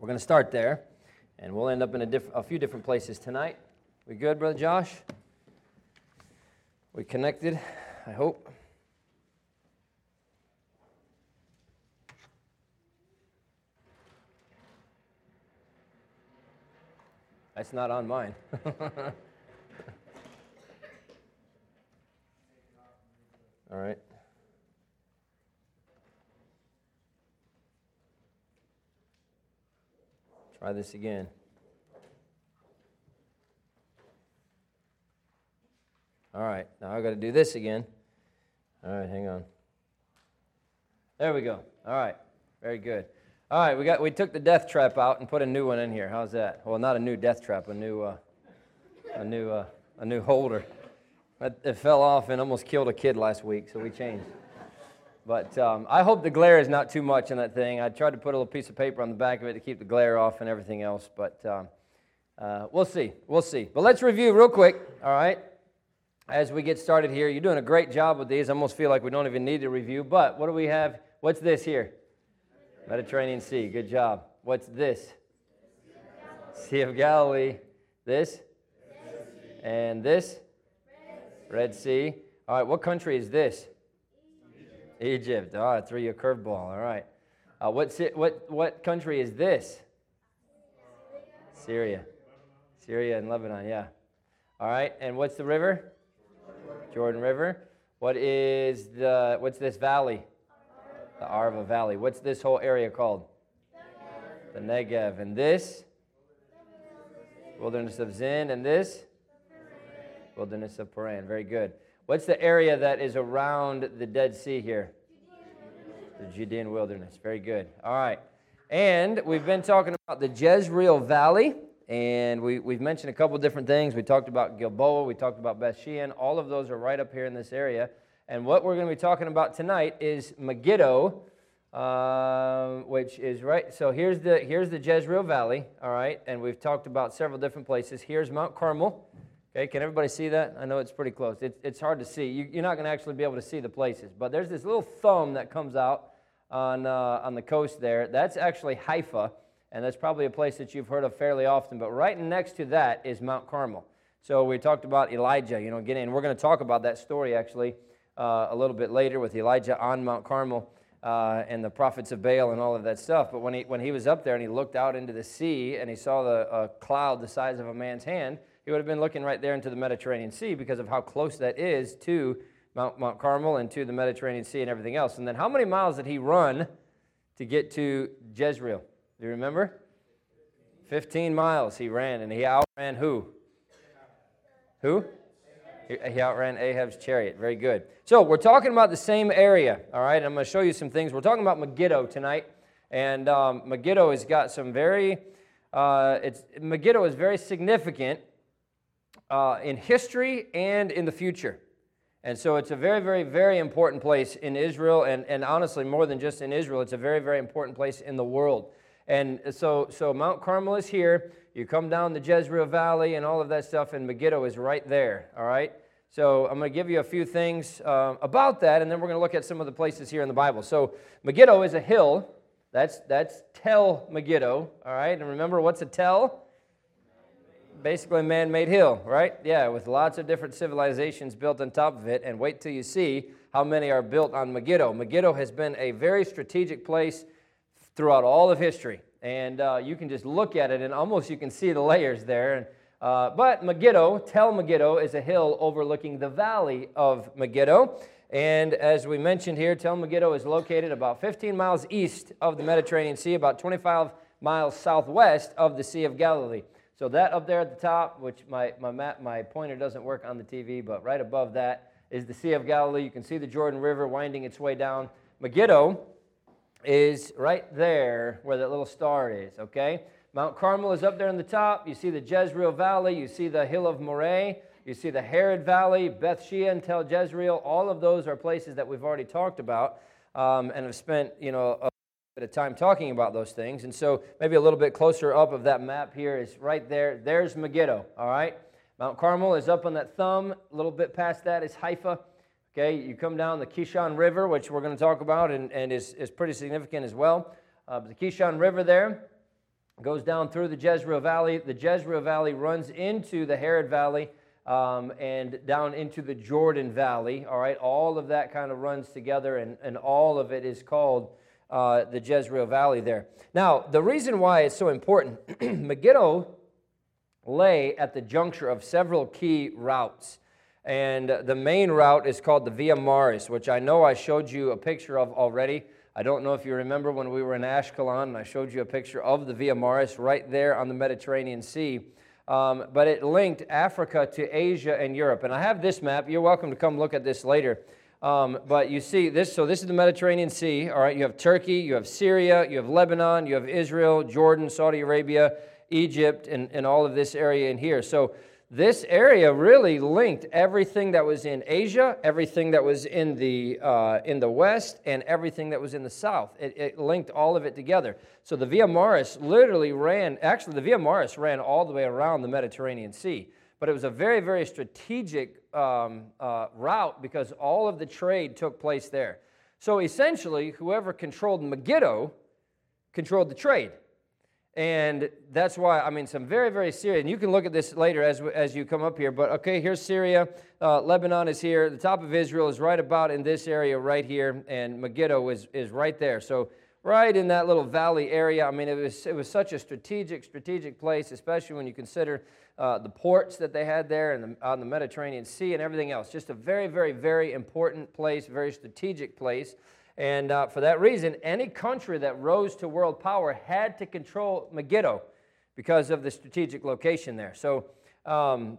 We're going to start there, and we'll end up in a, diff- a few different places tonight. We good, Brother Josh? We connected, I hope. That's not on mine. All right. Try this again. All right, now I've got to do this again. All right, hang on. There we go. All right, very good. All right, we got we took the death trap out and put a new one in here. How's that? Well, not a new death trap, a new uh, a new uh, a new holder. It fell off and almost killed a kid last week, so we changed. But um, I hope the glare is not too much in that thing. I tried to put a little piece of paper on the back of it to keep the glare off and everything else, but um, uh, we'll see. We'll see. But let's review real quick, all right? As we get started here, you're doing a great job with these. I almost feel like we don't even need to review. But what do we have? What's this here? Mediterranean Sea. Good job. What's this? Sea of Galilee. This? And this? Red sea. All right, what country is this? Egypt. All right, threw you a curveball. All right. Uh, what's it, what, what country is this? Syria. Syria and Lebanon, yeah. All right, and what's the river? Jordan River. What is the, what's this valley? The Arava Valley. What's this whole area called? The Negev. And this? Wilderness of Zin. And this? Wilderness of Paran. Very good. What's the area that is around the Dead Sea here? The Judean wilderness. Very good. All right. And we've been talking about the Jezreel Valley, and we, we've mentioned a couple different things. We talked about Gilboa, we talked about Beth Shean. All of those are right up here in this area. And what we're going to be talking about tonight is Megiddo, uh, which is right. So here's the, here's the Jezreel Valley, all right? And we've talked about several different places. Here's Mount Carmel. Okay, can everybody see that? I know it's pretty close. It's, it's hard to see. You, are not going to actually be able to see the places, but there's this little thumb that comes out on, uh, on the coast there. That's actually Haifa, and that's probably a place that you've heard of fairly often. But right next to that is Mount Carmel. So we talked about Elijah, you know, getting, and we're going to talk about that story actually uh, a little bit later with Elijah on Mount Carmel. Uh, and the prophets of Baal and all of that stuff. But when he, when he was up there and he looked out into the sea and he saw the uh, cloud the size of a man's hand, he would have been looking right there into the Mediterranean Sea because of how close that is to Mount, Mount Carmel and to the Mediterranean Sea and everything else. And then how many miles did he run to get to Jezreel? Do you remember? 15 miles he ran, and he outran who? Who? He outran Ahab's chariot. Very good. So we're talking about the same area, all right? I'm going to show you some things. We're talking about Megiddo tonight, and um, Megiddo has got some very, uh, it's, Megiddo is very significant uh, in history and in the future. And so it's a very, very, very important place in Israel, and, and honestly, more than just in Israel, it's a very, very important place in the world. And so, so Mount Carmel is here. You come down the Jezreel Valley and all of that stuff, and Megiddo is right there, all right? So I'm going to give you a few things uh, about that, and then we're going to look at some of the places here in the Bible. So Megiddo is a hill. That's, that's Tel Megiddo, all right? And remember, what's a tell? Basically a man made hill, right? Yeah, with lots of different civilizations built on top of it. And wait till you see how many are built on Megiddo. Megiddo has been a very strategic place throughout all of history. And uh, you can just look at it and almost you can see the layers there. And, uh, but Megiddo, Tel Megiddo, is a hill overlooking the valley of Megiddo. And as we mentioned here, Tel Megiddo is located about 15 miles east of the Mediterranean Sea, about 25 miles southwest of the Sea of Galilee. So that up there at the top, which my, my, map, my pointer doesn't work on the TV, but right above that is the Sea of Galilee. You can see the Jordan River winding its way down. Megiddo is right there where that little star is, okay? Mount Carmel is up there on the top. You see the Jezreel Valley. You see the Hill of Moreh. You see the Harod Valley, Beth Shean, Tel Jezreel. All of those are places that we've already talked about um, and have spent, you know, bit of time talking about those things. And so maybe a little bit closer up of that map here is right there. There's Megiddo, all right? Mount Carmel is up on that thumb. A little bit past that is Haifa. Okay, you come down the Kishon River, which we're going to talk about and, and is, is pretty significant as well. Uh, the Kishon River there goes down through the Jezreel Valley. The Jezreel Valley runs into the Harod Valley um, and down into the Jordan Valley. All right, all of that kind of runs together, and, and all of it is called uh, the Jezreel Valley there. Now, the reason why it's so important Megiddo lay at the juncture of several key routes. And the main route is called the Via Maris, which I know I showed you a picture of already. I don't know if you remember when we were in Ashkelon and I showed you a picture of the Via Maris right there on the Mediterranean Sea. Um, but it linked Africa to Asia and Europe. And I have this map. You're welcome to come look at this later. Um, but you see this, so this is the Mediterranean Sea, all right? You have Turkey, you have Syria, you have Lebanon, you have Israel, Jordan, Saudi Arabia, Egypt, and, and all of this area in here. So this area really linked everything that was in Asia, everything that was in the, uh, in the West, and everything that was in the South. It, it, linked all of it together. So the Via Maris literally ran, actually, the Via Maris ran all the way around the Mediterranean Sea. But it was a very, very strategic um, uh, route because all of the trade took place there. So essentially, whoever controlled Megiddo controlled the trade. And that's why, I mean, some very, very serious, and you can look at this later as, as you come up here, but okay, here's Syria. Uh, Lebanon is here. The top of Israel is right about in this area right here, and Megiddo is, is right there. So, right in that little valley area, I mean, it was, it was such a strategic, strategic place, especially when you consider uh, the ports that they had there and the, on the Mediterranean Sea and everything else. Just a very, very, very important place, very strategic place. And uh, for that reason, any country that rose to world power had to control Megiddo because of the strategic location there. So um,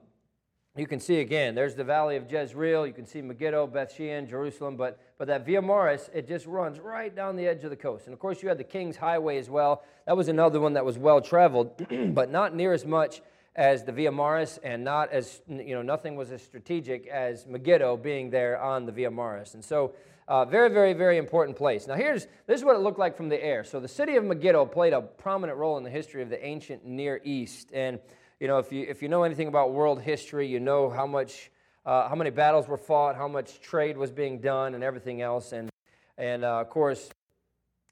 you can see again, there's the valley of Jezreel. You can see Megiddo, Beth Shean, Jerusalem. But, but that Via Maris, it just runs right down the edge of the coast. And of course, you had the King's Highway as well. That was another one that was well traveled, but not near as much as the Via Maris, and not as, you know, nothing was as strategic as Megiddo being there on the Via Maris. And so uh, very, very, very important place. Now, here's this is what it looked like from the air. So, the city of Megiddo played a prominent role in the history of the ancient Near East. And you know, if you if you know anything about world history, you know how much uh, how many battles were fought, how much trade was being done, and everything else. And and uh, of course,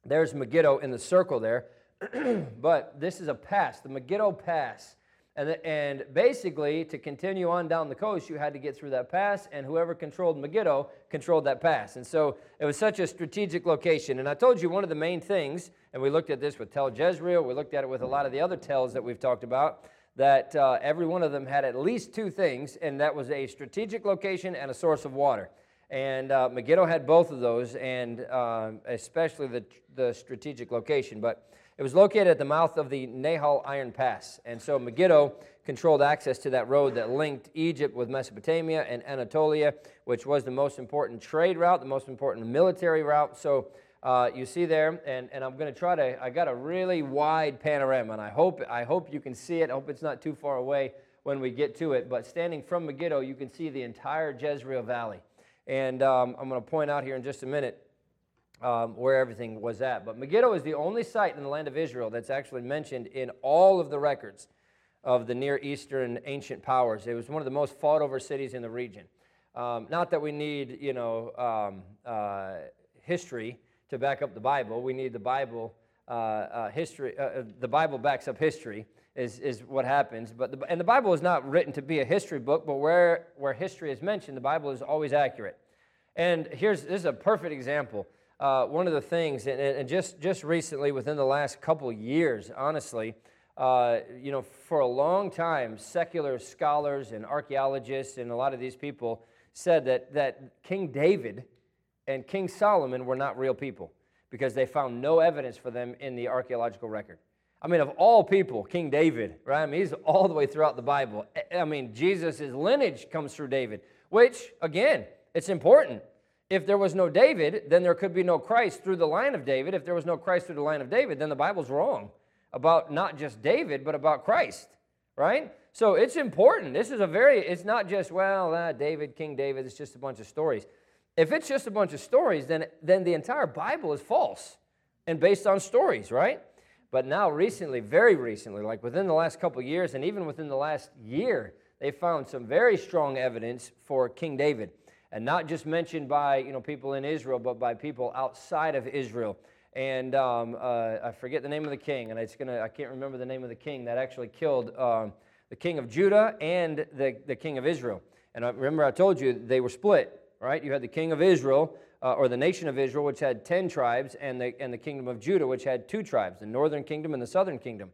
there's Megiddo in the circle there. but this is a pass, the Megiddo Pass. And, and basically, to continue on down the coast, you had to get through that pass, and whoever controlled Megiddo controlled that pass. And so it was such a strategic location. And I told you one of the main things, and we looked at this with Tel Jezreel, we looked at it with a lot of the other tells that we've talked about, that uh, every one of them had at least two things, and that was a strategic location and a source of water. And uh, Megiddo had both of those, and uh, especially the, the strategic location. But it was located at the mouth of the Nahal Iron Pass. And so Megiddo controlled access to that road that linked Egypt with Mesopotamia and Anatolia, which was the most important trade route, the most important military route. So uh, you see there, and, and I'm going to try to, I got a really wide panorama, and I hope, I hope you can see it. I hope it's not too far away when we get to it. But standing from Megiddo, you can see the entire Jezreel Valley. And um, I'm going to point out here in just a minute um, where everything was at. But Megiddo is the only site in the land of Israel that's actually mentioned in all of the records of the Near Eastern ancient powers. It was one of the most fought over cities in the region. Um, not that we need, you know, um, uh, history to back up the Bible. We need the Bible. Uh, uh, history. Uh, uh, the Bible backs up history. Is, is what happens. But the, and the Bible is not written to be a history book, but where, where history is mentioned, the Bible is always accurate. And here's this is a perfect example uh, one of the things, and, and, just, just recently, within the last couple years, honestly, uh, you know, for a long time, secular scholars and archaeologists and a lot of these people said that, that King David and King Solomon were not real people because they found no evidence for them in the archaeological record. I mean, of all people, King David, right? I mean, he's all the way throughout the Bible. I mean, Jesus' lineage comes through David, which, again, it's important if there was no David, then there could be no Christ through the line of David. If there was no Christ through the line of David, then the Bible's wrong about not just David, but about Christ, right? So it's important. This is a very, it's not just, well, uh, David, King David, it's just a bunch of stories. If it's just a bunch of stories, then, then the entire Bible is false and based on stories, right? But now, recently, very recently, like within the last couple years and even within the last year, they found some very strong evidence for King David and not just mentioned by you know, people in Israel, but by people outside of Israel. and um, uh, I forget the name of the king, and it's gonna, I can't remember the name of the king that actually killed um, the king of Judah and the, the king of Israel. And I, remember, I told you they were split, right? You had the king of Israel, uh, or the nation of Israel, which had 10 tribes, and the, and the kingdom of Judah, which had two tribes, the northern kingdom and the southern kingdom.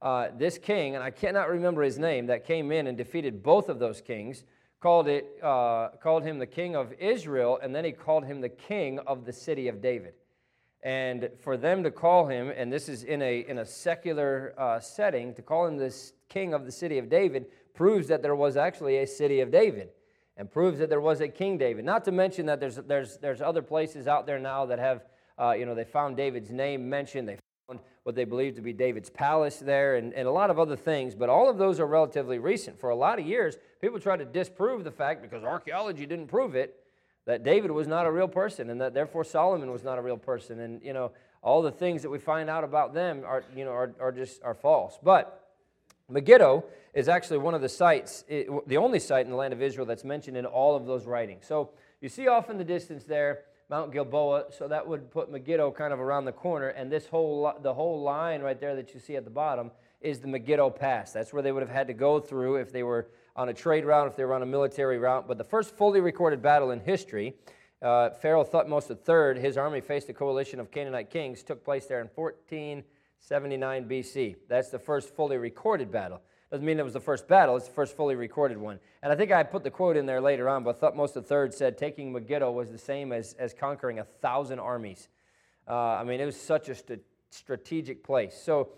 Uh, this king, and I cannot remember his name, that came in and defeated both of those kings, called, it, uh, called him the king of Israel, and then he called him the king of the city of David. And for them to call him, and this is in a, in a secular uh, setting, to call him this king of the city of David proves that there was actually a city of David and proves that there was a King David. Not to mention that there's, there's, there's other places out there now that have, uh, you know, they found David's name mentioned. They found what they believe to be David's palace there and, and a lot of other things. But all of those are relatively recent. For a lot of years, people tried to disprove the fact, because archaeology didn't prove it, that David was not a real person and that therefore Solomon was not a real person. And, you know, all the things that we find out about them are, you know, are, are just are false. But Megiddo is actually one of the sites, the only site in the land of Israel that's mentioned in all of those writings. So you see off in the distance there, Mount Gilboa, so that would put Megiddo kind of around the corner, and this whole, the whole line right there that you see at the bottom is the Megiddo Pass. That's where they would have had to go through if they were on a trade route, if they were on a military route. But the first fully recorded battle in history, uh, Pharaoh Thutmose III, his army faced a coalition of Canaanite kings, took place there in 1479 BC. That's the first fully recorded battle. Doesn't mean it was the first battle, it's the first fully recorded one. And I think I put the quote in there later on, but Thutmose the third said taking Megiddo was the same as, as conquering a thousand armies. Uh, I mean, it was such a st- strategic place. So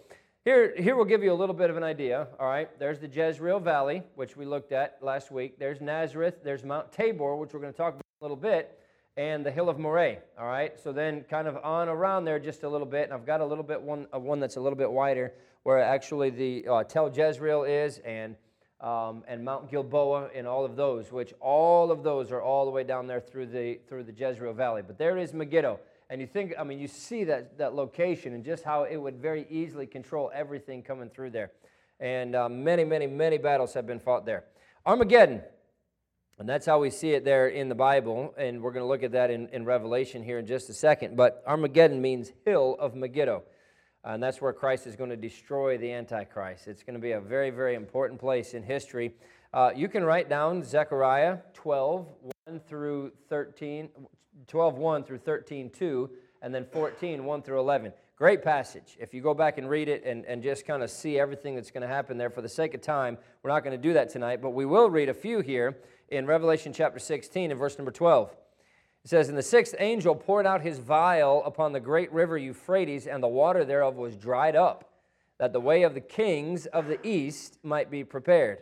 here, here we'll give you a little bit of an idea. All right, there's the Jezreel Valley, which we looked at last week. There's Nazareth. There's Mount Tabor, which we're going to talk about a little bit, and the Hill of Moreh. All right, so then kind of on around there just a little bit, and I've got a little bit one, uh, one that's a little bit wider where actually the uh, Tel Jezreel is, and um, and Mount Gilboa, and all of those, which all of those are all the way down there through the through the Jezreel Valley. But there is Megiddo, and you think, I mean, you see that that location and just how it would very easily control everything coming through there. And uh, many, many, many battles have been fought there. Armageddon, and that's how we see it there in the Bible, and we're going to look at that in, in Revelation here in just a second. But Armageddon means hill of Megiddo and that's where Christ is going to destroy the Antichrist. It's going to be a very, very important place in history. Uh, you can write down Zechariah 12, 1 through 13, 12, 1 through 13, 2, and then 14, 1 through 11. Great passage. If you go back and read it and, and just kind of see everything that's going to happen there, for the sake of time, we're not going to do that tonight, but we will read a few here in Revelation chapter 16 and verse number 12. It says, And the sixth angel poured out his vial upon the great river Euphrates, and the water thereof was dried up, that the way of the kings of the east might be prepared.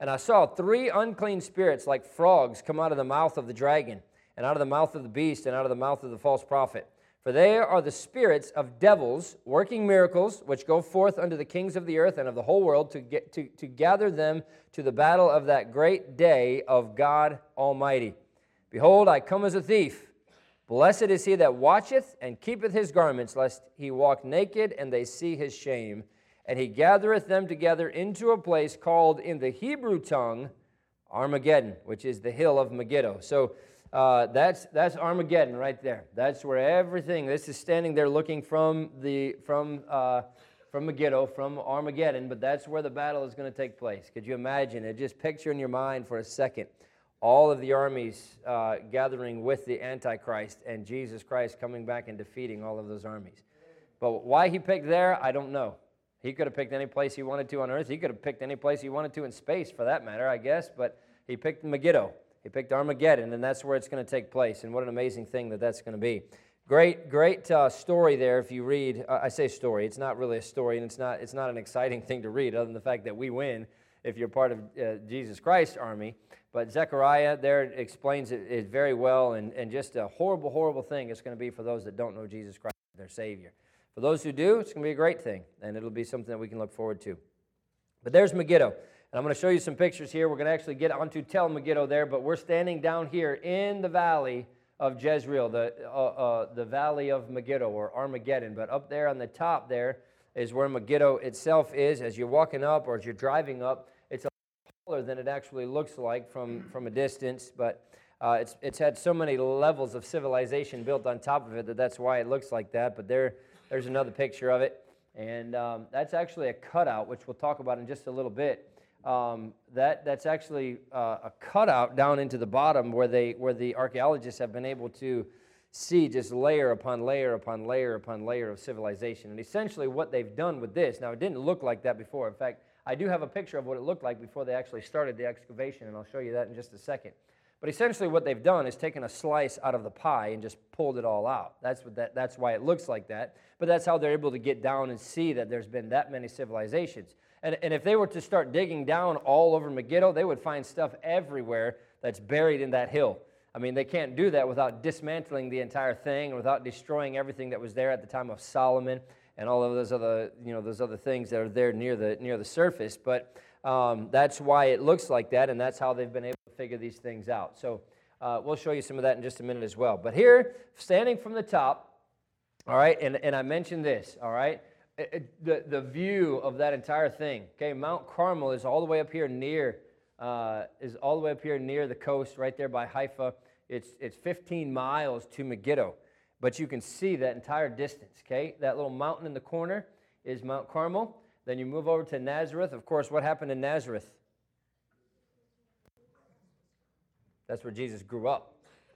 And I saw three unclean spirits like frogs come out of the mouth of the dragon, and out of the mouth of the beast, and out of the mouth of the false prophet. For they are the spirits of devils, working miracles, which go forth unto the kings of the earth and of the whole world to, get, to, to gather them to the battle of that great day of God Almighty. Behold, I come as a thief. Blessed is he that watcheth and keepeth his garments, lest he walk naked and they see his shame. And he gathereth them together into a place called in the Hebrew tongue Armageddon, which is the hill of Megiddo. So uh, that's, that's Armageddon right there. That's where everything, this is standing there looking from, the, from, uh, from Megiddo, from Armageddon, but that's where the battle is going to take place. Could you imagine it? Just picture in your mind for a second all of the armies uh, gathering with the Antichrist and Jesus Christ coming back and defeating all of those armies. But why he picked there, I don't know. He could have picked any place he wanted to on earth. He could have picked any place he wanted to in space, for that matter, I guess. But he picked Megiddo. He picked Armageddon, and that's where it's going to take place. And what an amazing thing that that's going to be. Great, great uh, story there. If you read, uh, I say story. It's not really a story, and it's not. It's not an exciting thing to read, other than the fact that we win if you're part of uh, Jesus Christ's army. But Zechariah there explains it, it very well, and, and just a horrible, horrible thing it's going to be for those that don't know Jesus Christ, their Savior. For those who do, it's going to be a great thing, and it'll be something that we can look forward to. But there's Megiddo. And I'm going to show you some pictures here. We're going to actually get onto Tel Megiddo there, but we're standing down here in the valley of Jezreel, the, uh, uh, the valley of Megiddo or Armageddon. But up there on the top there is where Megiddo itself is. As you're walking up or as you're driving up, It's a lot taller than it actually looks like from, from a distance. But Uh, it's, it's had so many levels of civilization built on top of it that that's why it looks like that. But there, there's another picture of it. And um, that's actually a cutout, which we'll talk about in just a little bit. Um, that, that's actually uh, a cutout down into the bottom where, they, where the archaeologists have been able to see just layer upon layer upon layer upon layer of civilization. And essentially, what they've done with this now, it didn't look like that before. In fact, I do have a picture of what it looked like before they actually started the excavation, and I'll show you that in just a second. But essentially, what they've done is taken a slice out of the pie and just pulled it all out. That's, what that, that's why it looks like that. But that's how they're able to get down and see that there's been that many civilizations. And, and if they were to start digging down all over Megiddo, they would find stuff everywhere that's buried in that hill. I mean, they can't do that without dismantling the entire thing, without destroying everything that was there at the time of Solomon and all of those other, you know, those other things that are there near the, near the surface. But um, that's why it looks like that, and that's how they've been able to figure these things out. So uh, we'll show you some of that in just a minute as well. But here, standing from the top, all right, and, and I mentioned this, all right, the, the view of that entire thing, okay, Mount Carmel is all the way up here near, uh, is all the way up here near the coast, right there by Haifa. It's, it's 15 miles to Megiddo, but you can see that entire distance, okay? That little mountain in the corner is Mount Carmel. Then you move over to Nazareth. Of course, what happened in Nazareth? That's where Jesus grew up.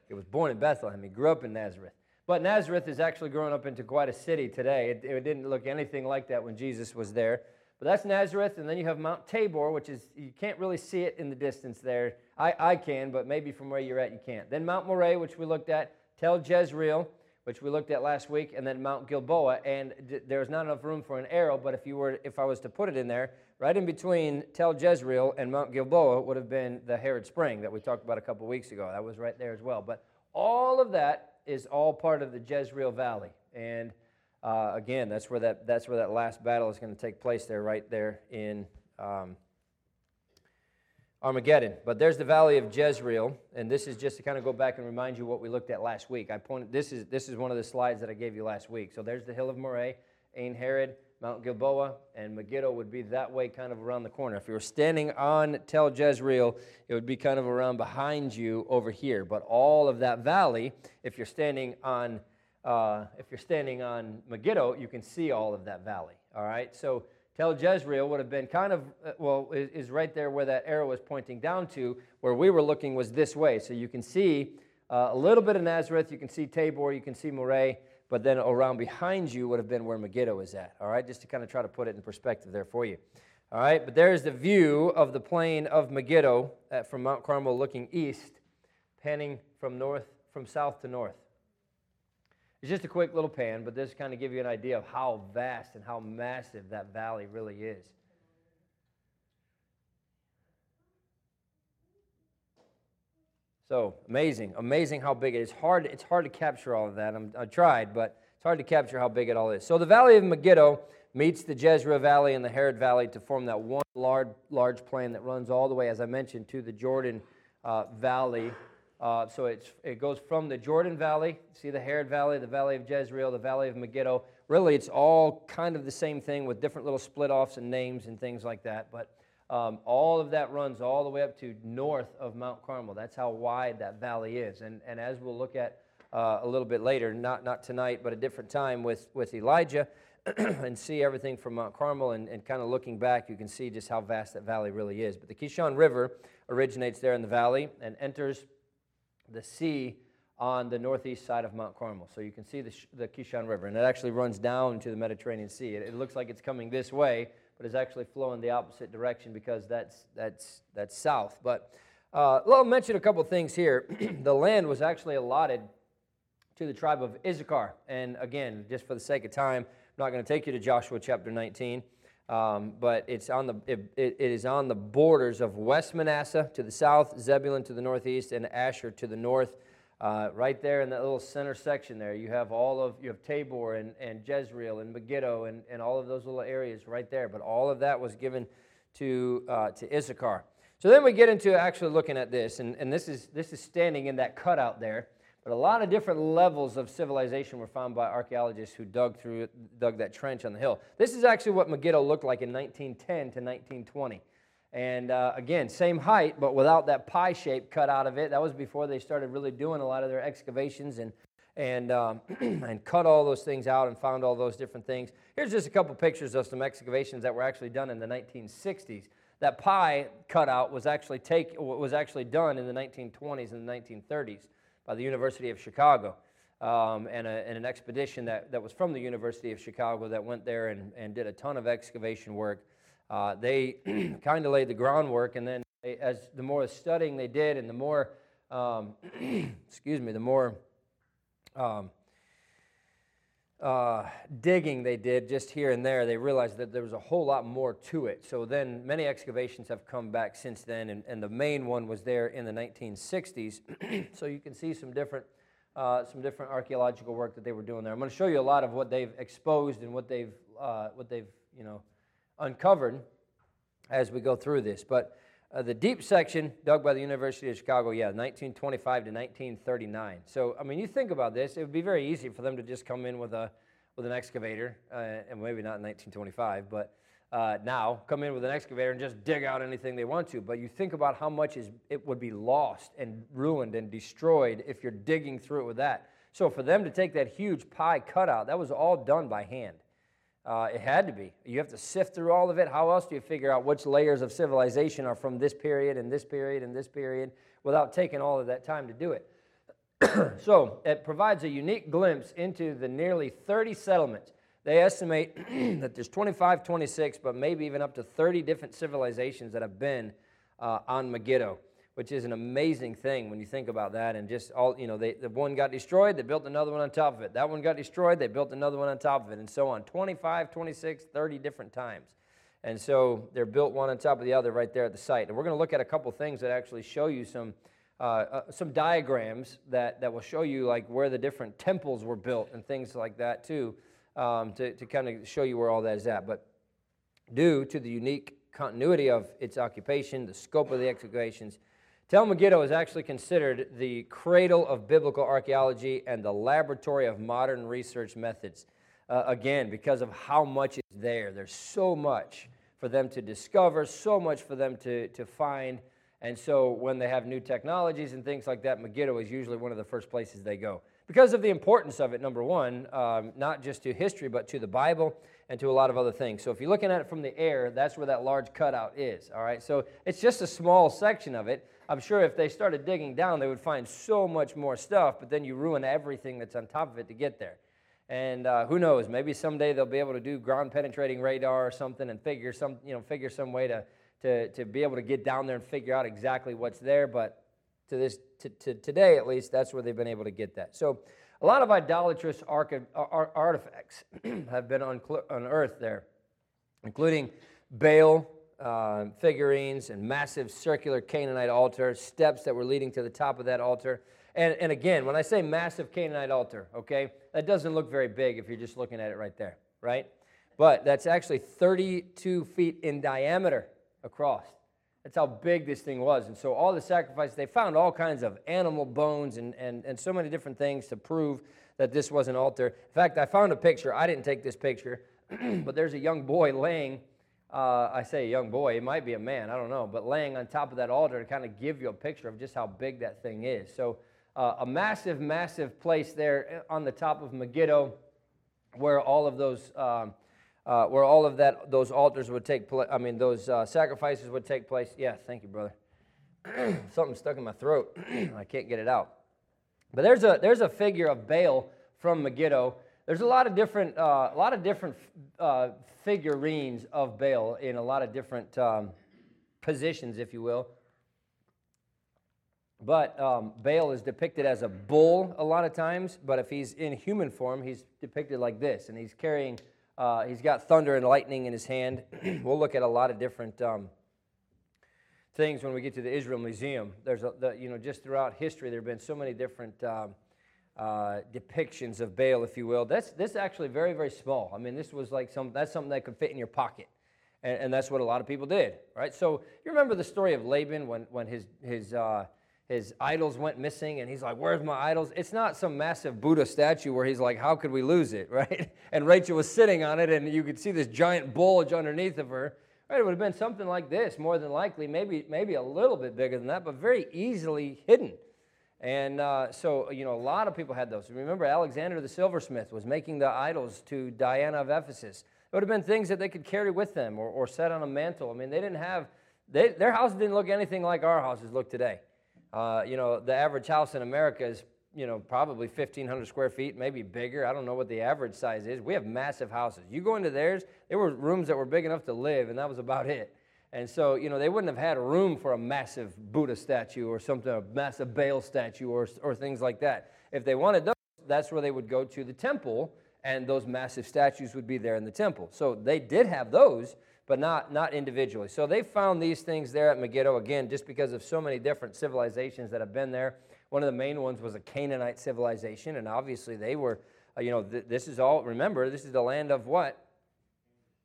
He was born in Bethlehem. He grew up in Nazareth. But Nazareth is actually grown up into quite a city today. It, it, didn't look anything like that when Jesus was there. But that's Nazareth, and then you have Mount Tabor, which is, you can't really see it in the distance there. I, I can, but maybe from where you're at, you can't. Then Mount Moreh, which we looked at, Tel Jezreel, which we looked at last week, and then Mount Gilboa. And d- there's not enough room for an arrow, but if you were, if I was to put it in there, right in between Tel Jezreel and Mount Gilboa would have been the Harod Spring that we talked about a couple weeks ago. That was right there as well. But all of that is all part of the Jezreel Valley, and uh, again, that's where that that's where that last battle is going to take place. There, right there in. Um, Armageddon. But there's the valley of Jezreel, and this is just to kind of go back and remind you what we looked at last week. I pointed this is this is one of the slides that I gave you last week. So there's the hill of Moreh, Ain Harod, Mount Gilboa, and Megiddo would be that way, kind of around the corner. If you were standing on Tel Jezreel, it would be kind of around behind you over here. But all of that valley, if you're standing on uh, if you're standing on Megiddo, you can see all of that valley. All right, so Tel Jezreel would have been kind of, uh, well, is right there where that arrow was pointing down to. Where we were looking was this way. So you can see uh, a little bit of Nazareth, you can see Tabor, you can see Moreh, but then around behind you would have been where Megiddo is at. All right, just to kind of try to put it in perspective there for you. All right, but there's the view of the plain of Megiddo uh, from Mount Carmel looking east, panning from north, from south to north. It's just a quick little pan, but this kind of give you an idea of how vast and how massive that valley really is. So amazing, amazing how big it is. Hard, it's hard to capture all of that. I'm, I tried, but it's hard to capture how big it all is. So the Valley of Megiddo meets the Jezreel Valley and the Harod Valley to form that one large, large plain that runs all the way, as I mentioned, to the Jordan uh, Valley uh, so it's, it goes from the Jordan Valley, see the Harod Valley, the Valley of Jezreel, the Valley of Megiddo. Really, it's all kind of the same thing with different little split offs and names and things like that. But um, all of that runs all the way up to north of Mount Carmel. That's how wide that valley is. And, and as we'll look at uh, a little bit later, not, not tonight, but a different time with, with Elijah, and see everything from Mount Carmel and, and kind of looking back, you can see just how vast that valley really is. But the Kishon River originates there in the valley and enters the sea on the northeast side of Mount Carmel. So you can see the, the Kishon River, and it actually runs down to the Mediterranean Sea. It, it, looks like it's coming this way, but it's actually flowing the opposite direction because that's, that's, that's south. But uh, I'll mention a couple things here. the land was actually allotted to the tribe of Issachar. And again, just for the sake of time, I'm not going to take you to Joshua chapter 19. Um, but it's on the, it, it is on the borders of West Manasseh to the south, Zebulun to the northeast, and Asher to the north. Uh, right there in that little center section there, you have all of you have Tabor and, and Jezreel and Megiddo and, and all of those little areas right there. But all of that was given to uh, to Issachar. So then we get into actually looking at this, and, and this is this is standing in that cutout there. But a lot of different levels of civilization were found by archaeologists who dug through dug that trench on the hill. This is actually what Megiddo looked like in 1910 to 1920. And uh, again, same height, but without that pie shape cut out of it. That was before they started really doing a lot of their excavations and, and, um, and cut all those things out and found all those different things. Here's just a couple pictures of some excavations that were actually done in the 1960s. That pie cutout was actually, take, was actually done in the 1920s and the 1930s by the University of Chicago. Um, and, a, and, an expedition that, that was from the University of Chicago that went there and, and did a ton of excavation work. Uh, they kind of laid the groundwork, and then they, as the more studying they did, and the more, um, excuse me, the more um, uh, digging they did just here and there, they realized that there was a whole lot more to it. So then many excavations have come back since then, and, and the main one was there in the 1960s. so you can see some different, uh, some different archaeological work that they were doing there. I'm going to show you a lot of what they've exposed and what they've, uh, what they've you know, uncovered as we go through this. But uh, the deep section, dug by the University of Chicago, yeah, 1925 to 1939. So, I mean, you think about this, it would be very easy for them to just come in with, a, with an excavator, uh, and maybe not in 1925, but uh, now come in with an excavator and just dig out anything they want to. But you think about how much is, it would be lost and ruined and destroyed if you're digging through it with that. So, for them to take that huge pie cutout, that was all done by hand. Uh, it had to be. You have to sift through all of it. How else do you figure out which layers of civilization are from this period and this period and this period without taking all of that time to do it? so it provides a unique glimpse into the nearly 30 settlements. They estimate that there's 25, 26, but maybe even up to 30 different civilizations that have been uh, on Megiddo which is an amazing thing when you think about that. And just all, you know, they, the one got destroyed, they built another one on top of it. That one got destroyed, they built another one on top of it, and so on 25, 26, 30 different times. And so they're built one on top of the other right there at the site. And we're going to look at a couple things that actually show you some. Uh, uh, some diagrams that, that will show you like where the different temples were built and things like that too um, to, to kind of show you where all that is at but due to the unique continuity of its occupation the scope of the excavations Tel Megiddo is actually considered the cradle of biblical archaeology and the laboratory of modern research methods. Uh, again, because of how much is there. There's so much for them to discover, so much for them to, to find. And so when they have new technologies and things like that, Megiddo is usually one of the first places they go. Because of the importance of it, number one, um, not just to history, but to the Bible and to a lot of other things. So if you're looking at it from the air, that's where that large cutout is. All right, so it's just a small section of it. I'm sure if they started digging down, they would find so much more stuff, but then you ruin everything that's on top of it to get there. And uh, who knows? Maybe someday they'll be able to do ground penetrating radar or something and figure some, you know, figure some way to, to, to be able to get down there and figure out exactly what's there. But to this, to, to today at least, that's where they've been able to get that. So a lot of idolatrous artifacts have been unearthed there, including Baal uh, figurines and massive circular Canaanite altar, steps that were leading to the top of that altar. And, and again, when I say massive Canaanite altar, okay, that doesn't look very big if you're just looking at it right there, right? But that's actually 32 feet in diameter across. That's how big this thing was. And so all the sacrifices, they found all kinds of animal bones and, and, and so many different things to prove that this was an altar. In fact, I found a picture. I didn't take this picture, but there's a young boy laying uh, I say a young boy, it might be a man, I don't know, but laying on top of that altar to kind of give you a picture of just how big that thing is. So, uh, a massive, massive place there on the top of Megiddo where all of those. Um, uh, where all of that, those altars would take place, I mean, those uh, sacrifices would take place. Yeah, thank you, brother. Something stuck in my throat. I can't get it out. But there's a, there's a figure of Baal from Megiddo there's a lot of different, uh, a lot of different uh, figurines of Baal in a lot of different um, positions, if you will. But um, Baal is depicted as a bull a lot of times, but if he's in human form, he's depicted like this, and he's carrying, uh, he's got thunder and lightning in his hand. we'll look at a lot of different um, things when we get to the Israel Museum. There's, a, the, you know, just throughout history, there have been so many different um, uh, depictions of Baal, if you will. That's this is actually very, very small. I mean, this was like some that's something that could fit in your pocket. And, and that's what a lot of people did, right? So you remember the story of Laban when, when his, his, uh, his idols went missing and he's like, Where's my idols? It's not some massive Buddha statue where he's like, How could we lose it, right? And Rachel was sitting on it and you could see this giant bulge underneath of her, Right, it would have been something like this, more than likely, maybe, maybe a little bit bigger than that, but very easily hidden. And uh, so, you know, a lot of people had those. Remember, Alexander the silversmith was making the idols to Diana of Ephesus. It would have been things that they could carry with them or, or set on a mantle. I mean, they didn't have, they, their house didn't look anything like our houses look today. Uh, you know, the average house in America is, you know, probably 1,500 square feet, maybe bigger. I don't know what the average size is. We have massive houses. You go into theirs, there were rooms that were big enough to live, and that was about it. And so, you know, they wouldn't have had room for a massive Buddha statue or something, a massive Baal statue or, or things like that. If they wanted those, that's where they would go to the temple, and those massive statues would be there in the temple. So they did have those, but not, not individually. So they found these things there at Megiddo, again, just because of so many different civilizations that have been there. One of the main ones was a Canaanite civilization, and obviously they were, uh, you know, th- this is all, remember, this is the land of what?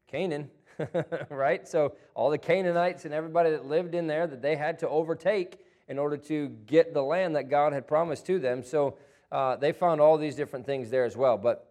Canaan, right? So all the Canaanites and everybody that lived in there that they had to overtake in order to get the land that God had promised to them. So uh, they found all these different things there as well. But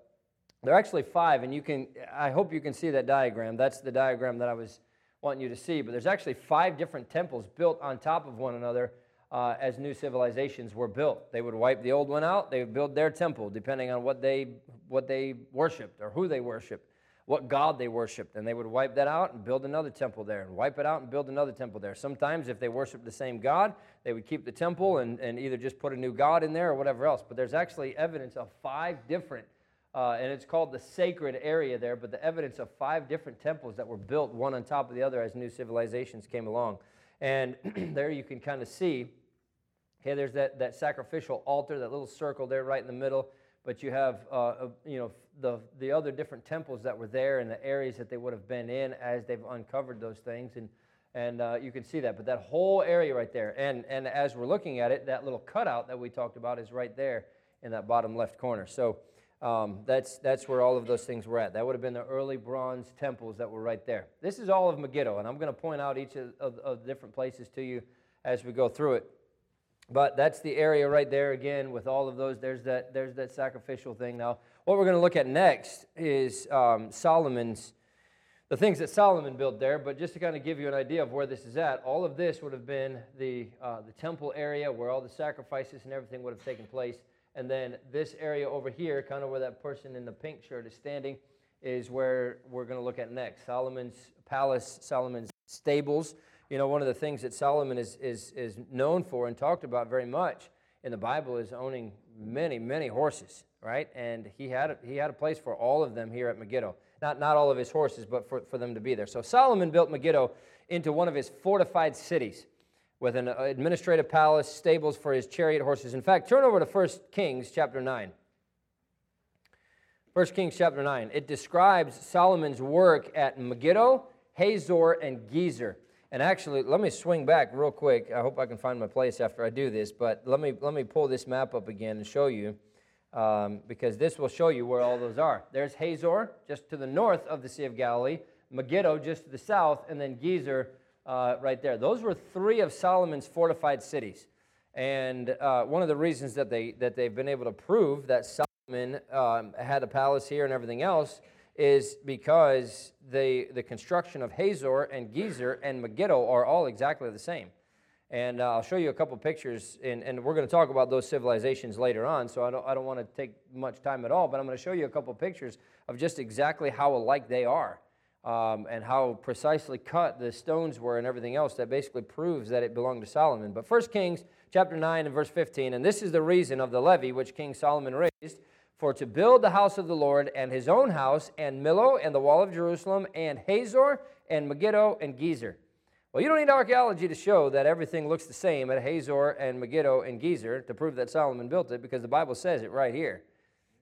there are actually five, and you can, I hope you can see that diagram. That's the diagram that I was wanting you to see. But there's actually five different temples built on top of one another uh, as new civilizations were built. They would wipe the old one out, they would build their temple, depending on what they, what they worshiped or who they worshiped what god they worshiped and they would wipe that out and build another temple there and wipe it out and build another temple there. Sometimes if they worshiped the same god they would keep the temple and, and either just put a new god in there or whatever else. But there's actually evidence of five different uh, and it's called the sacred area there, but the evidence of five different temples that were built one on top of the other as new civilizations came along. And there you can kind of see, okay, there's that, that sacrificial altar, that little circle there right in the middle, but you have, uh, you know, the, the other different temples that were there and the areas that they would have been in as they've uncovered those things. And, and uh, you can see that. But that whole area right there, and, and as we're looking at it, that little cutout that we talked about is right there in that bottom left corner. So um, that's, that's where all of those things were at. That would have been the early bronze temples that were right there. This is all of Megiddo, and I'm going to point out each of, of, of the different places to you as we go through it. But that's the area right there again with all of those. There's that, there's that sacrificial thing. Now, what we're going to look at next is um, Solomon's, the things that Solomon built there. But just to kind of give you an idea of where this is at, all of this would have been the, uh, the temple area where all the sacrifices and everything would have taken place. And then this area over here, kind of where that person in the pink shirt is standing, is where we're going to look at next. Solomon's palace, Solomon's stables. You know, one of the things that Solomon is, is, is known for and talked about very much in the Bible is owning many, many horses, right? And he had, a, he had a place for all of them here at Megiddo. Not, not all of his horses, but for, for them to be there. So Solomon built Megiddo into one of his fortified cities with an uh, administrative palace, stables for his chariot horses. In fact, turn over to 1 Kings chapter 9. 1 Kings chapter 9. It describes Solomon's work at Megiddo, Hazor, and Gezer. And actually, let me swing back real quick. I hope I can find my place after I do this, but let me, let me pull this map up again and show you, um, because this will show you where all those are. There's Hazor, just to the north of the Sea of Galilee, Megiddo, just to the south, and then Gezer, uh, right there. Those were three of Solomon's fortified cities. And uh, one of the reasons that, they, that they've been able to prove that Solomon um, had a palace here and everything else is because the, the construction of Hazor and Gezer and Megiddo are all exactly the same. And uh, I'll show you a couple pictures, and, and we're going to talk about those civilizations later on, so I don't, I don't want to take much time at all, but I'm going to show you a couple pictures of just exactly how alike they are um, and how precisely cut the stones were and everything else that basically proves that it belonged to Solomon. But 1 Kings chapter 9 and verse 15, and this is the reason of the levy which King Solomon raised for to build the house of the Lord and his own house and Millo and the wall of Jerusalem and Hazor and Megiddo and Gezer. Well, you don't need archaeology to show that everything looks the same at Hazor and Megiddo and Gezer to prove that Solomon built it because the Bible says it right here.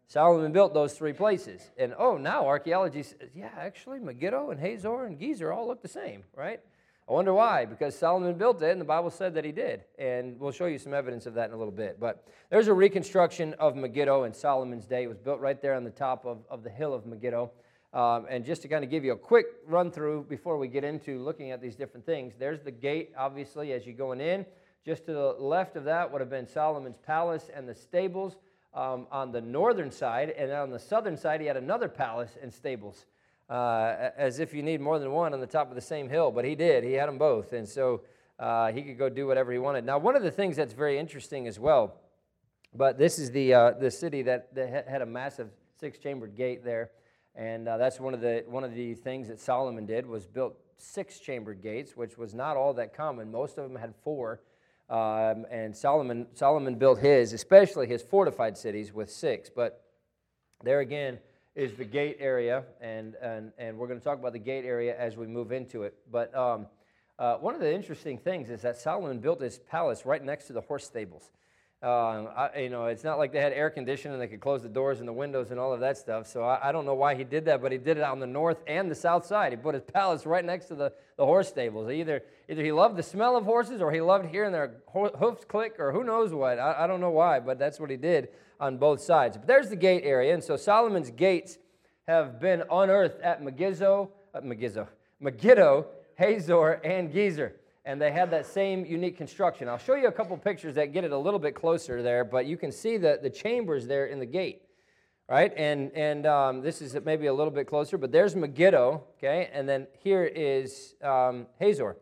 Solomon built those three places. And oh, now archaeology says, yeah, actually, Megiddo and Hazor and Gezer all look the same, right? I wonder why, because Solomon built it and the Bible said that he did. And we'll show you some evidence of that in a little bit. But there's a reconstruction of Megiddo in Solomon's day. It was built right there on the top of, of the hill of Megiddo. Um, and just to kind of give you a quick run through before we get into looking at these different things, there's the gate, obviously, as you're going in. Just to the left of that would have been Solomon's palace and the stables um, on the northern side, and on the southern side, he had another palace and stables. Uh, as if you need more than one on the top of the same hill, but he did. He had them both. And so uh, he could go do whatever he wanted. Now, one of the things that's very interesting as well, but this is the, uh, the city that, that had a massive six chambered gate there. And uh, that's one of, the, one of the things that Solomon did was built six chambered gates, which was not all that common. Most of them had four. Um, and Solomon, Solomon built his, especially his fortified cities, with six. But there again, is the gate area, and, and, and we're going to talk about the gate area as we move into it. But um, uh, one of the interesting things is that Solomon built his palace right next to the horse stables. Um, I, you know, it's not like they had air conditioning and they could close the doors and the windows and all of that stuff. So I, I, don't know why he did that, but he did it on the north and the south side. He put his palace right next to the, the horse stables. Either, either he loved the smell of horses or he loved hearing their hoofs click or who knows what. I, I don't know why, but that's what he did on both sides. But there's the gate area. And so Solomon's gates have been unearthed at Megiddo, uh, Megiddo, Hazor, and Gezer and they had that same unique construction. I'll show you a couple pictures that get it a little bit closer there, but you can see the, the chambers there in the gate, right? And, and um, this is maybe a little bit closer, but there's Megiddo, okay? And then here is um, Hazor.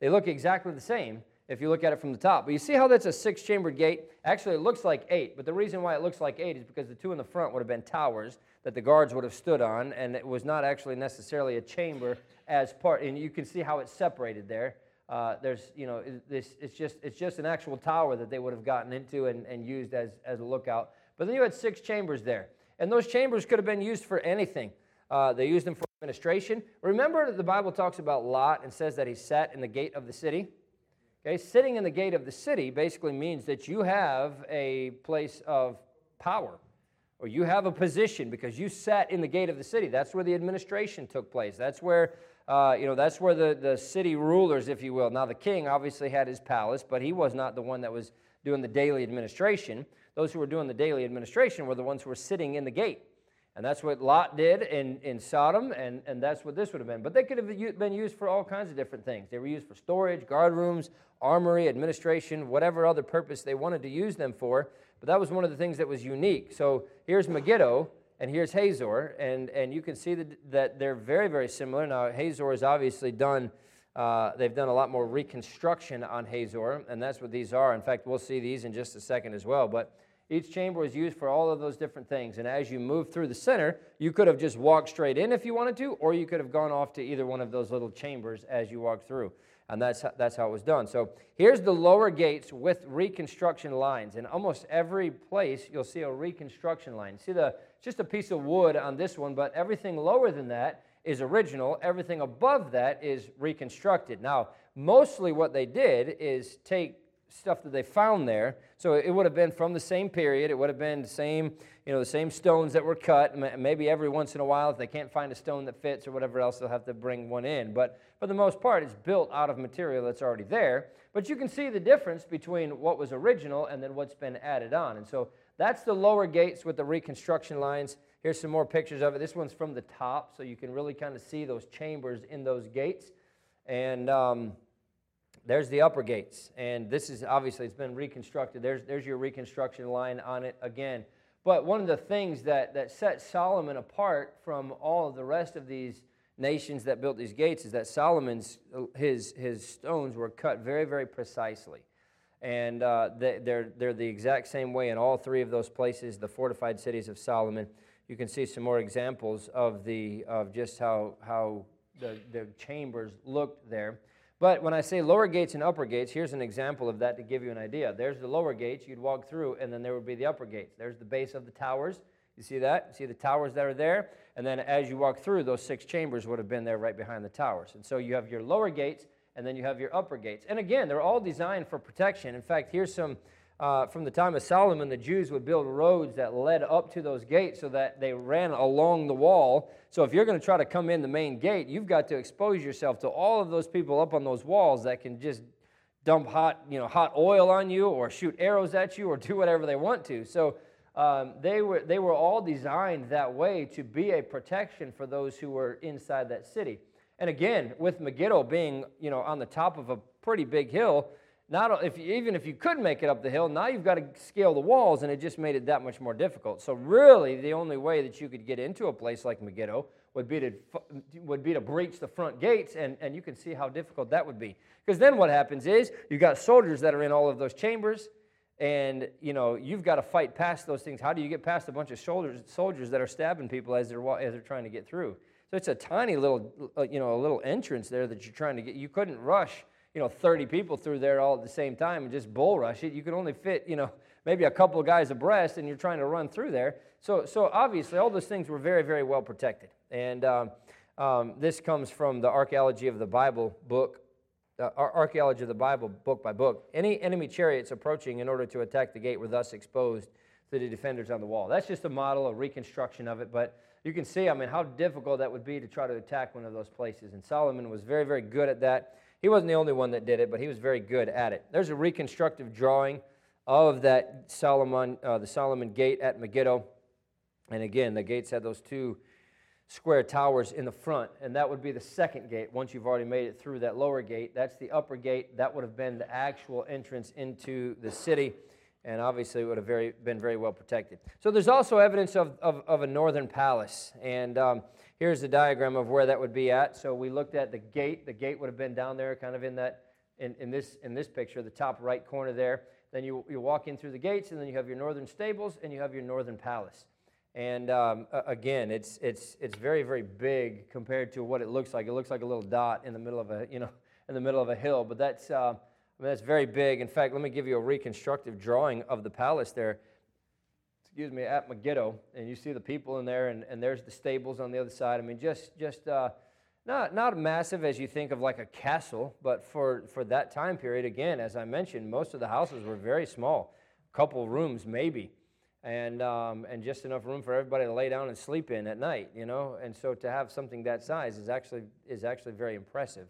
They look exactly the same if you look at it from the top. But you see how that's a six chambered gate? Actually, it looks like eight, but the reason why it looks like eight is because the two in the front would have been towers that the guards would have stood on, and it was not actually necessarily a chamber as part. And you can see how it's separated there. Uh, there's, you know, this, it's, just, it's just an actual tower that they would have gotten into and, and used as, as a lookout. But then you had six chambers there. And those chambers could have been used for anything. Uh, they used them for administration. Remember, that the Bible talks about Lot and says that he sat in the gate of the city. Okay, sitting in the gate of the city basically means that you have a place of power or you have a position because you sat in the gate of the city. That's where the administration took place. That's where uh, you know, that's where the, the city rulers, if you will. Now, the king obviously had his palace, but he was not the one that was doing the daily administration. Those who were doing the daily administration were the ones who were sitting in the gate. And that's what Lot did in, in Sodom, and, and that's what this would have been. But they could have been used for all kinds of different things. They were used for storage, guard rooms, armory, administration, whatever other purpose they wanted to use them for. But that was one of the things that was unique. So here's Megiddo, and here's Hazor, and, and you can see that, that they're very, very similar. Now, Hazor has obviously done, uh, they've done a lot more reconstruction on Hazor, and that's what these are. In fact, we'll see these in just a second as well. But each chamber was used for all of those different things. And as you move through the center, you could have just walked straight in if you wanted to, or you could have gone off to either one of those little chambers as you walked through. And that's, that's how it was done. So here's the lower gates with reconstruction lines. In almost every place, you'll see a reconstruction line. See the just a piece of wood on this one, but everything lower than that is original. Everything above that is reconstructed. Now, mostly what they did is take stuff that they found there. So it would have been from the same period. It would have been the same, you know, the same stones that were cut. Maybe every once in a while, if they can't find a stone that fits or whatever else, they'll have to bring one in. But for the most part, it's built out of material that's already there. But you can see the difference between what was original and then what's been added on. And so that's the lower gates with the reconstruction lines. Here's some more pictures of it. This one's from the top, so you can really kind of see those chambers in those gates. And um, there's the upper gates. And this is obviously, it's been reconstructed. There's, there's your reconstruction line on it again. But one of the things that, that set Solomon apart from all of the rest of these nations that built these gates is that Solomon's, his, his stones were cut very, very precisely. And uh, they're, they're the exact same way in all three of those places, the fortified cities of Solomon. You can see some more examples of, the, of just how, how the, the chambers looked there. But when I say lower gates and upper gates, here's an example of that to give you an idea. There's the lower gates you'd walk through, and then there would be the upper gates. There's the base of the towers. You see that? You see the towers that are there? And then as you walk through, those six chambers would have been there right behind the towers. And so you have your lower gates, and then you have your upper gates. And again, they're all designed for protection. In fact, here's some uh, from the time of Solomon, the Jews would build roads that led up to those gates so that they ran along the wall. So if you're going to try to come in the main gate, you've got to expose yourself to all of those people up on those walls that can just dump hot, you know, hot oil on you or shoot arrows at you or do whatever they want to. So um, they, were, they were all designed that way to be a protection for those who were inside that city. And again, with Megiddo being, you know, on the top of a pretty big hill, not if even if you could make it up the hill, now you've got to scale the walls, and it just made it that much more difficult. So really, the only way that you could get into a place like Megiddo would be to, would be to breach the front gates, and, and you can see how difficult that would be. Because then what happens is you've got soldiers that are in all of those chambers, and you know you've got to fight past those things. How do you get past a bunch of soldiers, soldiers that are stabbing people as they're, as they're trying to get through? So it's a tiny little, uh, you know, a little entrance there that you're trying to get. You couldn't rush, you know, 30 people through there all at the same time and just bull rush it. You could only fit, you know, maybe a couple of guys abreast, and you're trying to run through there. So, so obviously, all those things were very, very well protected. And um, um, this comes from the Archaeology of the Bible book, uh, Archaeology of the Bible book by book. Any enemy chariots approaching in order to attack the gate were thus exposed to the defenders on the wall. That's just a model, a reconstruction of it, but you can see, I mean, how difficult that would be to try to attack one of those places. And Solomon was very, very good at that. He wasn't the only one that did it, but he was very good at it. There's a reconstructive drawing of that Solomon, uh, the Solomon Gate at Megiddo. And again, the gates had those two square towers in the front, and that would be the second gate once you've already made it through that lower gate. That's the upper gate. That would have been the actual entrance into the city, and obviously it would have very, been very well protected. So there's also evidence of, of, of a northern palace, and um, here's the diagram of where that would be at. So we looked at the gate. The gate would have been down there, kind of in that in, in this in this picture, the top right corner there. Then you, you walk in through the gates, and then you have your northern stables, and you have your northern palace. And um, again, it's, it's, it's very, very big compared to what it looks like. It looks like a little dot in the middle of a, you know, in the middle of a hill, but that's, uh, I mean, that's very big. In fact, let me give you a reconstructive drawing of the palace there, excuse me, at Megiddo. And you see the people in there, and, and there's the stables on the other side. I mean, just, just uh, not, not massive as you think of like a castle, but for, for that time period, again, as I mentioned, most of the houses were very small, a couple rooms maybe and, um, and just enough room for everybody to lay down and sleep in at night, you know. And so to have something that size is actually, is actually very impressive.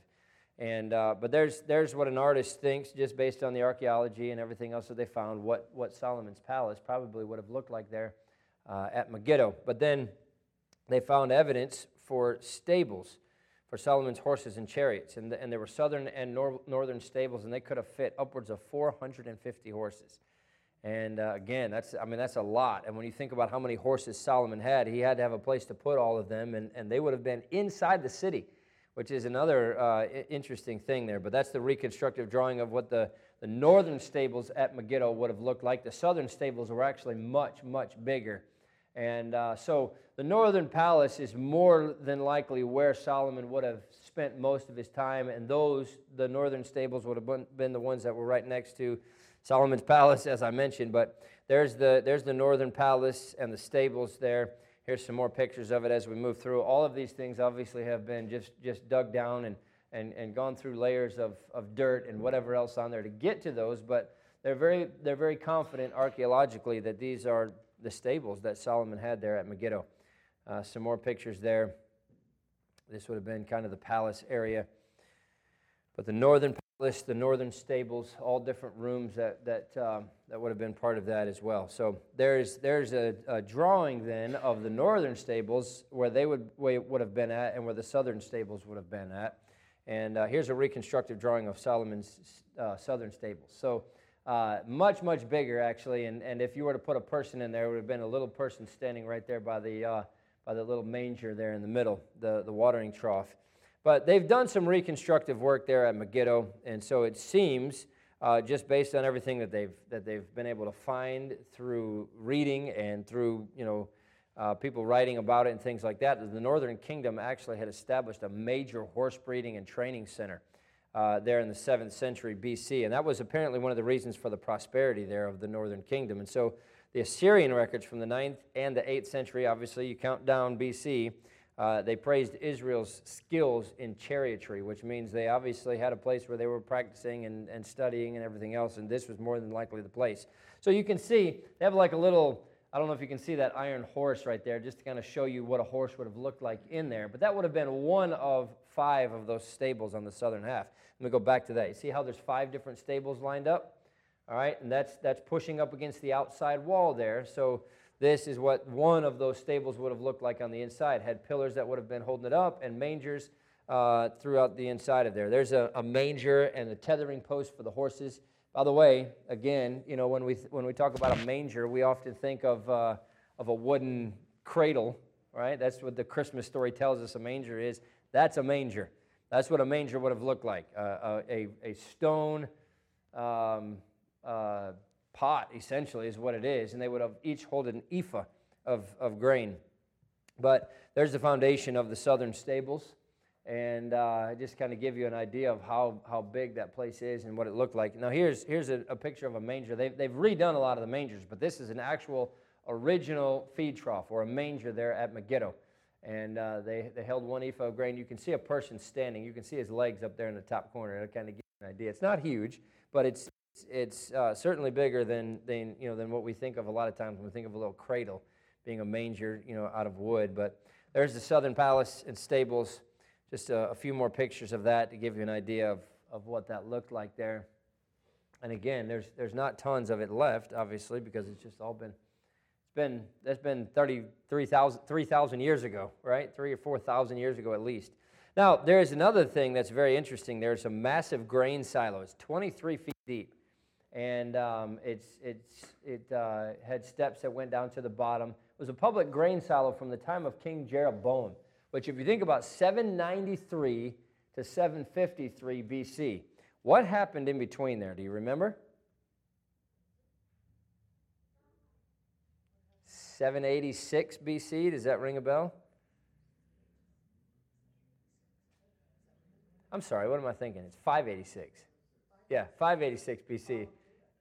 And, uh, but there's, there's what an artist thinks, just based on the archaeology and everything else that they found, what, what Solomon's palace probably would have looked like there uh, at Megiddo. But then they found evidence for stables for Solomon's horses and chariots. And, the, and there were southern and nor- northern stables, and they could have fit upwards of 450 horses. And uh, again, that's I mean that's a lot. And when you think about how many horses Solomon had, he had to have a place to put all of them, and, and they would have been inside the city, which is another uh, interesting thing there. But that's the reconstructive drawing of what the, the northern stables at Megiddo would have looked like. The southern stables were actually much, much bigger. And uh, so the northern palace is more than likely where Solomon would have spent most of his time, and those, the northern stables, would have been the ones that were right next to Solomon's palace, as I mentioned, but there's the, there's the northern palace and the stables there. Here's some more pictures of it as we move through. All of these things obviously have been just, just dug down and, and, and gone through layers of, of dirt and whatever else on there to get to those, but they're very, they're very confident archaeologically that these are the stables that Solomon had there at Megiddo. Uh, some more pictures there. This would have been kind of the palace area. But the northern list the northern stables, all different rooms that, that, um, that would have been part of that as well. So there's, there's a, a, drawing then of the northern stables where they would, would have been at and where the southern stables would have been at. And uh, here's a reconstructive drawing of Solomon's uh, southern stables. So uh, much, much bigger actually. And, and if you were to put a person in there, it would have been a little person standing right there by the, uh, by the little manger there in the middle, the, the watering trough. But they've done some reconstructive work there at Megiddo, and so it seems, uh, just based on everything that they've, that they've been able to find through reading and through, you know, uh, people writing about it and things like that, the Northern Kingdom actually had established a major horse breeding and training center uh, there in the 7th century BC. And that was apparently one of the reasons for the prosperity there of the Northern Kingdom. And so the Assyrian records from the 9th and the 8th century, obviously, you count down BC, uh, they praised Israel's skills in chariotry, which means they obviously had a place where they were practicing and, and studying and everything else, and this was more than likely the place. So you can see they have like a little, I don't know if you can see that iron horse right there, just to kind of show you what a horse would have looked like in there. But that would have been one of five of those stables on the southern half. Let me go back to that. You see how there's five different stables lined up? All right, and that's, that's pushing up against the outside wall there. So this is what one of those stables would have looked like on the inside. Had pillars that would have been holding it up and mangers uh, throughout the inside of there. There's a, a, manger and a tethering post for the horses. By the way, again, you know when we when we talk about a manger, we often think of uh, of a wooden cradle right? That's what the Christmas story tells us a manger is. That's a manger. That's what a manger would have looked like uh, a, a stone um, uh, pot, essentially, is what it is. And they would have each hold an ephah of, of grain. But there's the foundation of the southern stables. And uh, just kind of give you an idea of how, how big that place is and what it looked like. Now, here's, here's a, a picture of a manger. They've, they've redone a lot of the mangers, but this is an actual original feed trough or a manger there at Megiddo. And uh, they, they held one ephah of grain. You can see a person standing. You can see his legs up there in the top corner. It'll kind of give you an idea. It's not huge, but it's, it's uh, certainly bigger than, than, you know, than what we think of a lot of times when we think of a little cradle being a manger, you know, out of wood. But there's the southern palace and stables. Just a, a few more pictures of that to give you an idea of, of what that looked like there. And again, there's, there's not tons of it left, obviously, because it's just all been, been, that's been 33,000 3, years ago, right? Three or 4,000 years ago at least. Now, there's another thing that's very interesting. There's a massive grain silo. It's 23 feet deep and um, it's, it's, it uh, had steps that went down to the bottom. It was a public grain silo from the time of King Jeroboam, which, if you think about 793 to 753 BC, what happened in between there? Do you remember? 786 BC, does that ring a bell? I'm sorry, what am I thinking? It's 586. Yeah, 586 BC.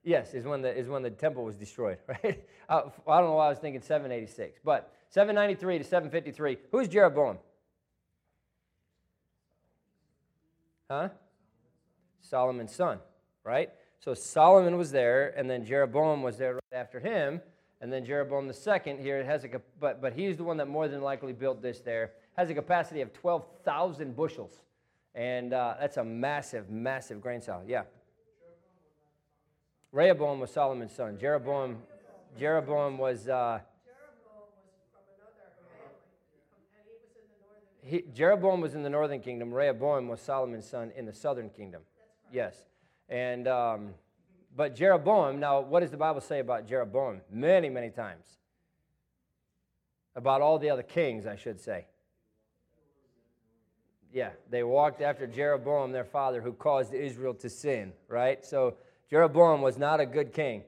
Yes, is when the, is when the temple was destroyed, right? Uh, I don't know why I was thinking 786. But 793 to 753, who's Jeroboam? Huh? Solomon's son, right? So Solomon was there, and then Jeroboam was there right after him, and then Jeroboam the second here has a but but he's the one that more than likely built this there. Has a capacity of 12,000 bushels, and uh, that's a massive, massive grain silo. Yeah. Rehoboam was Solomon's son. Jeroboam, Jeroboam was. Uh, Jeroboam was from another. And he, was in the northern. He Jeroboam was in the northern kingdom. Rehoboam was Solomon's son in the southern kingdom. Yes. And, um, but Jeroboam, now, what does the Bible say about Jeroboam? Many, many times. About all the other kings, I should say. Yeah, they walked after Jeroboam, their father, who caused Israel to sin, right? So Jeroboam was not a good king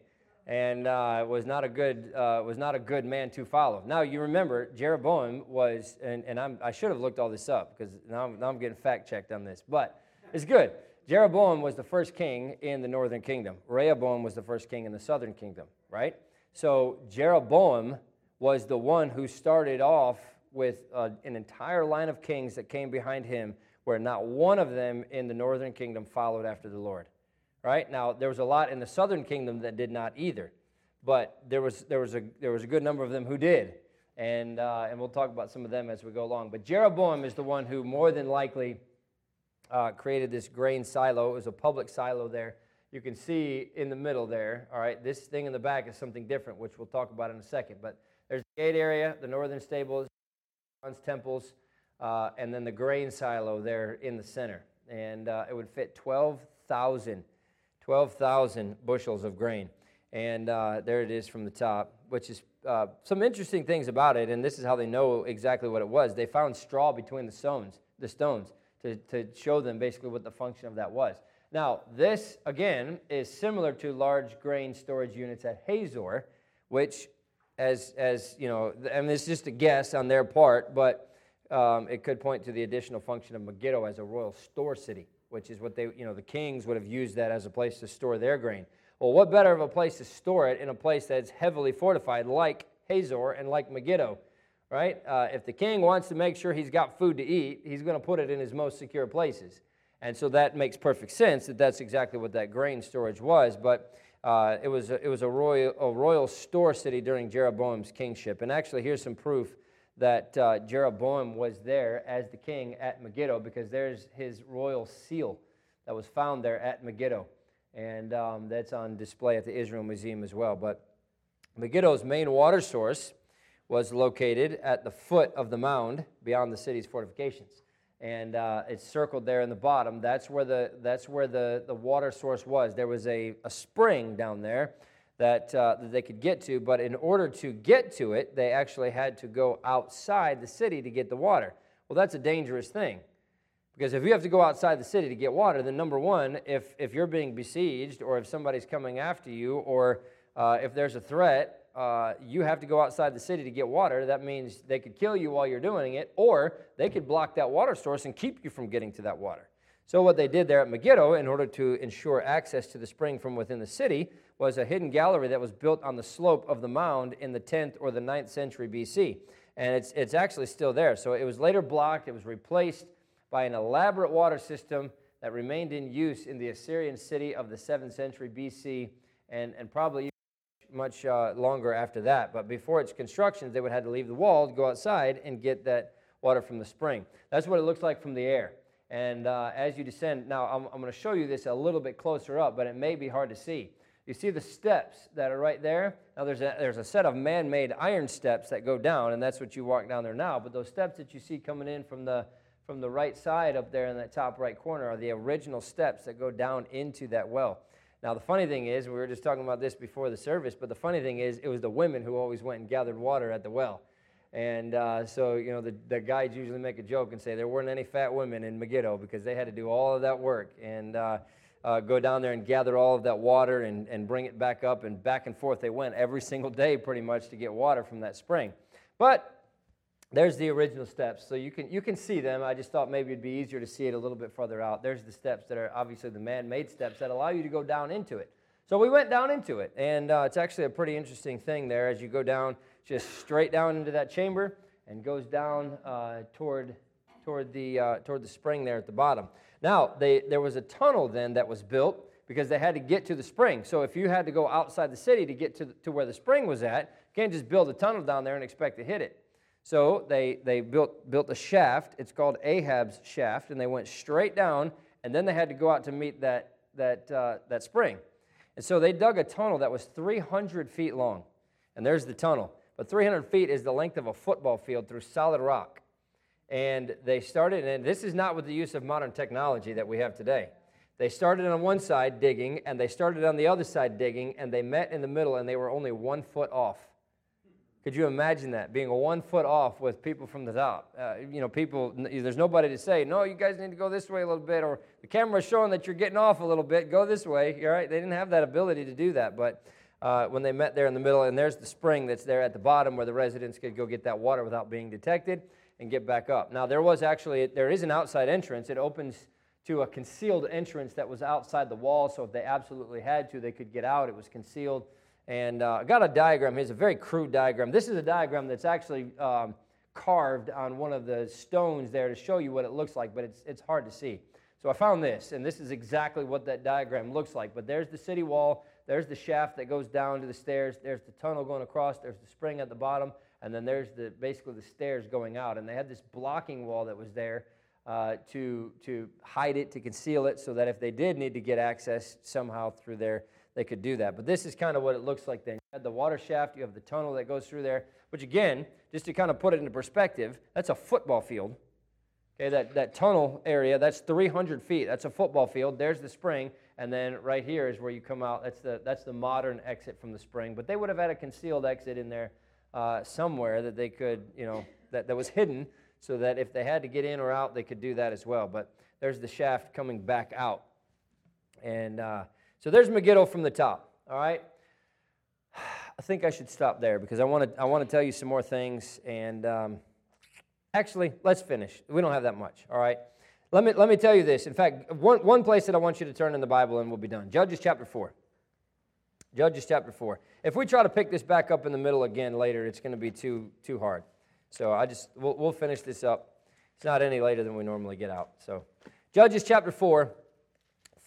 and uh, was not a good uh, was not a good man to follow. Now you remember Jeroboam was, and, and I'm, i should have looked all this up because now, I'm, now I'm getting fact checked on this, but it's good. Jeroboam was the first king in the northern kingdom. Rehoboam was the first king in the southern kingdom, right? So Jeroboam was the one who started off with uh, an entire line of kings that came behind him, where not one of them in the northern kingdom followed after the Lord right? Now, there was a lot in the southern kingdom that did not either, but there was, there was, a, there was a good number of them who did. And, uh, and we'll talk about some of them as we go along. But Jeroboam is the one who more than likely uh, created this grain silo. It was a public silo there. You can see in the middle there, all right, this thing in the back is something different, which we'll talk about in a second. But there's the gate area, the northern stables, temples, uh, and then the grain silo there in the center. And uh, it would fit 12,000 12,000 bushels of grain. And uh, there it is from the top, which is uh, some interesting things about it. And this is how they know exactly what it was. They found straw between the stones, the stones to, to show them basically what the function of that was. Now, this, again, is similar to large grain storage units at Hazor, which, as, as you know, and it's just a guess on their part, but um, it could point to the additional function of Megiddo as a royal store city which is what they, you know, the kings would have used that as a place to store their grain. Well, what better of a place to store it in a place that's heavily fortified like Hazor and like Megiddo, right? Uh, if the king wants to make sure he's got food to eat, he's going to put it in his most secure places. And so that makes perfect sense that that's exactly what that grain storage was. But uh, it was, a, it was a, royal, a royal store city during Jeroboam's kingship. And actually, here's some proof that uh, Jeroboam was there as the king at Megiddo because there's his royal seal that was found there at Megiddo. And um, that's on display at the Israel Museum as well. But Megiddo's main water source was located at the foot of the mound beyond the city's fortifications. And uh, it's circled there in the bottom. That's where the, that's where the, the water source was. There was a, a spring down there that, uh, that they could get to, but in order to get to it, they actually had to go outside the city to get the water. Well, that's a dangerous thing. Because if you have to go outside the city to get water, then number one, if, if you're being besieged or if somebody's coming after you or uh, if there's a threat, uh, you have to go outside the city to get water. That means they could kill you while you're doing it, or they could block that water source and keep you from getting to that water. So, what they did there at Megiddo, in order to ensure access to the spring from within the city, was a hidden gallery that was built on the slope of the mound in the 10th or the 9th century BC. And it's, it's actually still there. So, it was later blocked, it was replaced by an elaborate water system that remained in use in the Assyrian city of the 7th century BC and, and probably much uh, longer after that. But before its construction, they would have to leave the wall, go outside, and get that water from the spring. That's what it looks like from the air. And uh, as you descend, now I'm, I'm going to show you this a little bit closer up, but it may be hard to see. You see the steps that are right there? Now, there's a, there's a set of man made iron steps that go down, and that's what you walk down there now. But those steps that you see coming in from the, from the right side up there in that top right corner are the original steps that go down into that well. Now, the funny thing is, we were just talking about this before the service, but the funny thing is, it was the women who always went and gathered water at the well. And uh, so, you know, the, the guides usually make a joke and say there weren't any fat women in Megiddo because they had to do all of that work and uh, uh, go down there and gather all of that water and, and bring it back up. And back and forth they went every single day pretty much to get water from that spring. But there's the original steps. So you can, you can see them. I just thought maybe it'd be easier to see it a little bit further out. There's the steps that are obviously the man made steps that allow you to go down into it. So we went down into it. And uh, it's actually a pretty interesting thing there as you go down, just straight down into that chamber and goes down uh, toward, toward, the, uh, toward the spring there at the bottom. Now, they, there was a tunnel then that was built because they had to get to the spring. So if you had to go outside the city to get to, the, to where the spring was at, you can't just build a tunnel down there and expect to hit it. So they, they built, built a shaft. It's called Ahab's shaft, and they went straight down, and then they had to go out to meet that, that, uh, that spring. And so they dug a tunnel that was 300 feet long. And there's the tunnel. But 300 feet is the length of a football field through solid rock. And they started, and this is not with the use of modern technology that we have today. They started on one side digging, and they started on the other side digging, and they met in the middle, and they were only one foot off. Could you imagine that being one foot off with people from the top? Uh, you know, people. There's nobody to say, "No, you guys need to go this way a little bit," or the camera's showing that you're getting off a little bit. Go this way. All right. They didn't have that ability to do that, but uh, when they met there in the middle, and there's the spring that's there at the bottom where the residents could go get that water without being detected and get back up. Now there was actually there is an outside entrance. It opens to a concealed entrance that was outside the wall, so if they absolutely had to, they could get out. It was concealed. And uh, I got a diagram. Here's a very crude diagram. This is a diagram that's actually um, carved on one of the stones there to show you what it looks like, but it's, it's hard to see. So I found this, and this is exactly what that diagram looks like. But there's the city wall, there's the shaft that goes down to the stairs, there's the tunnel going across, there's the spring at the bottom, and then there's the basically the stairs going out. And they had this blocking wall that was there uh, to, to hide it, to conceal it, so that if they did need to get access somehow through there, they could do that. But this is kind of what it looks like then. You have the water shaft, you have the tunnel that goes through there, which again, just to kind of put it into perspective, that's a football field. Okay, that, that tunnel area, that's 300 feet. That's a football field. There's the spring. And then right here is where you come out. That's the, that's the modern exit from the spring. But they would have had a concealed exit in there uh, somewhere that they could, you know, that, that was hidden so that if they had to get in or out, they could do that as well. But there's the shaft coming back out. And uh, so there's Megiddo from the top, all right? I think I should stop there because I want to I want to tell you some more things. And um, actually, let's finish. We don't have that much, all right? Let me, let me tell you this. In fact, one, one place that I want you to turn in the Bible and we'll be done Judges chapter 4. Judges chapter 4. If we try to pick this back up in the middle again later, it's going to be too, too hard. So I just, we'll, we'll finish this up. It's not any later than we normally get out. So, Judges chapter 4.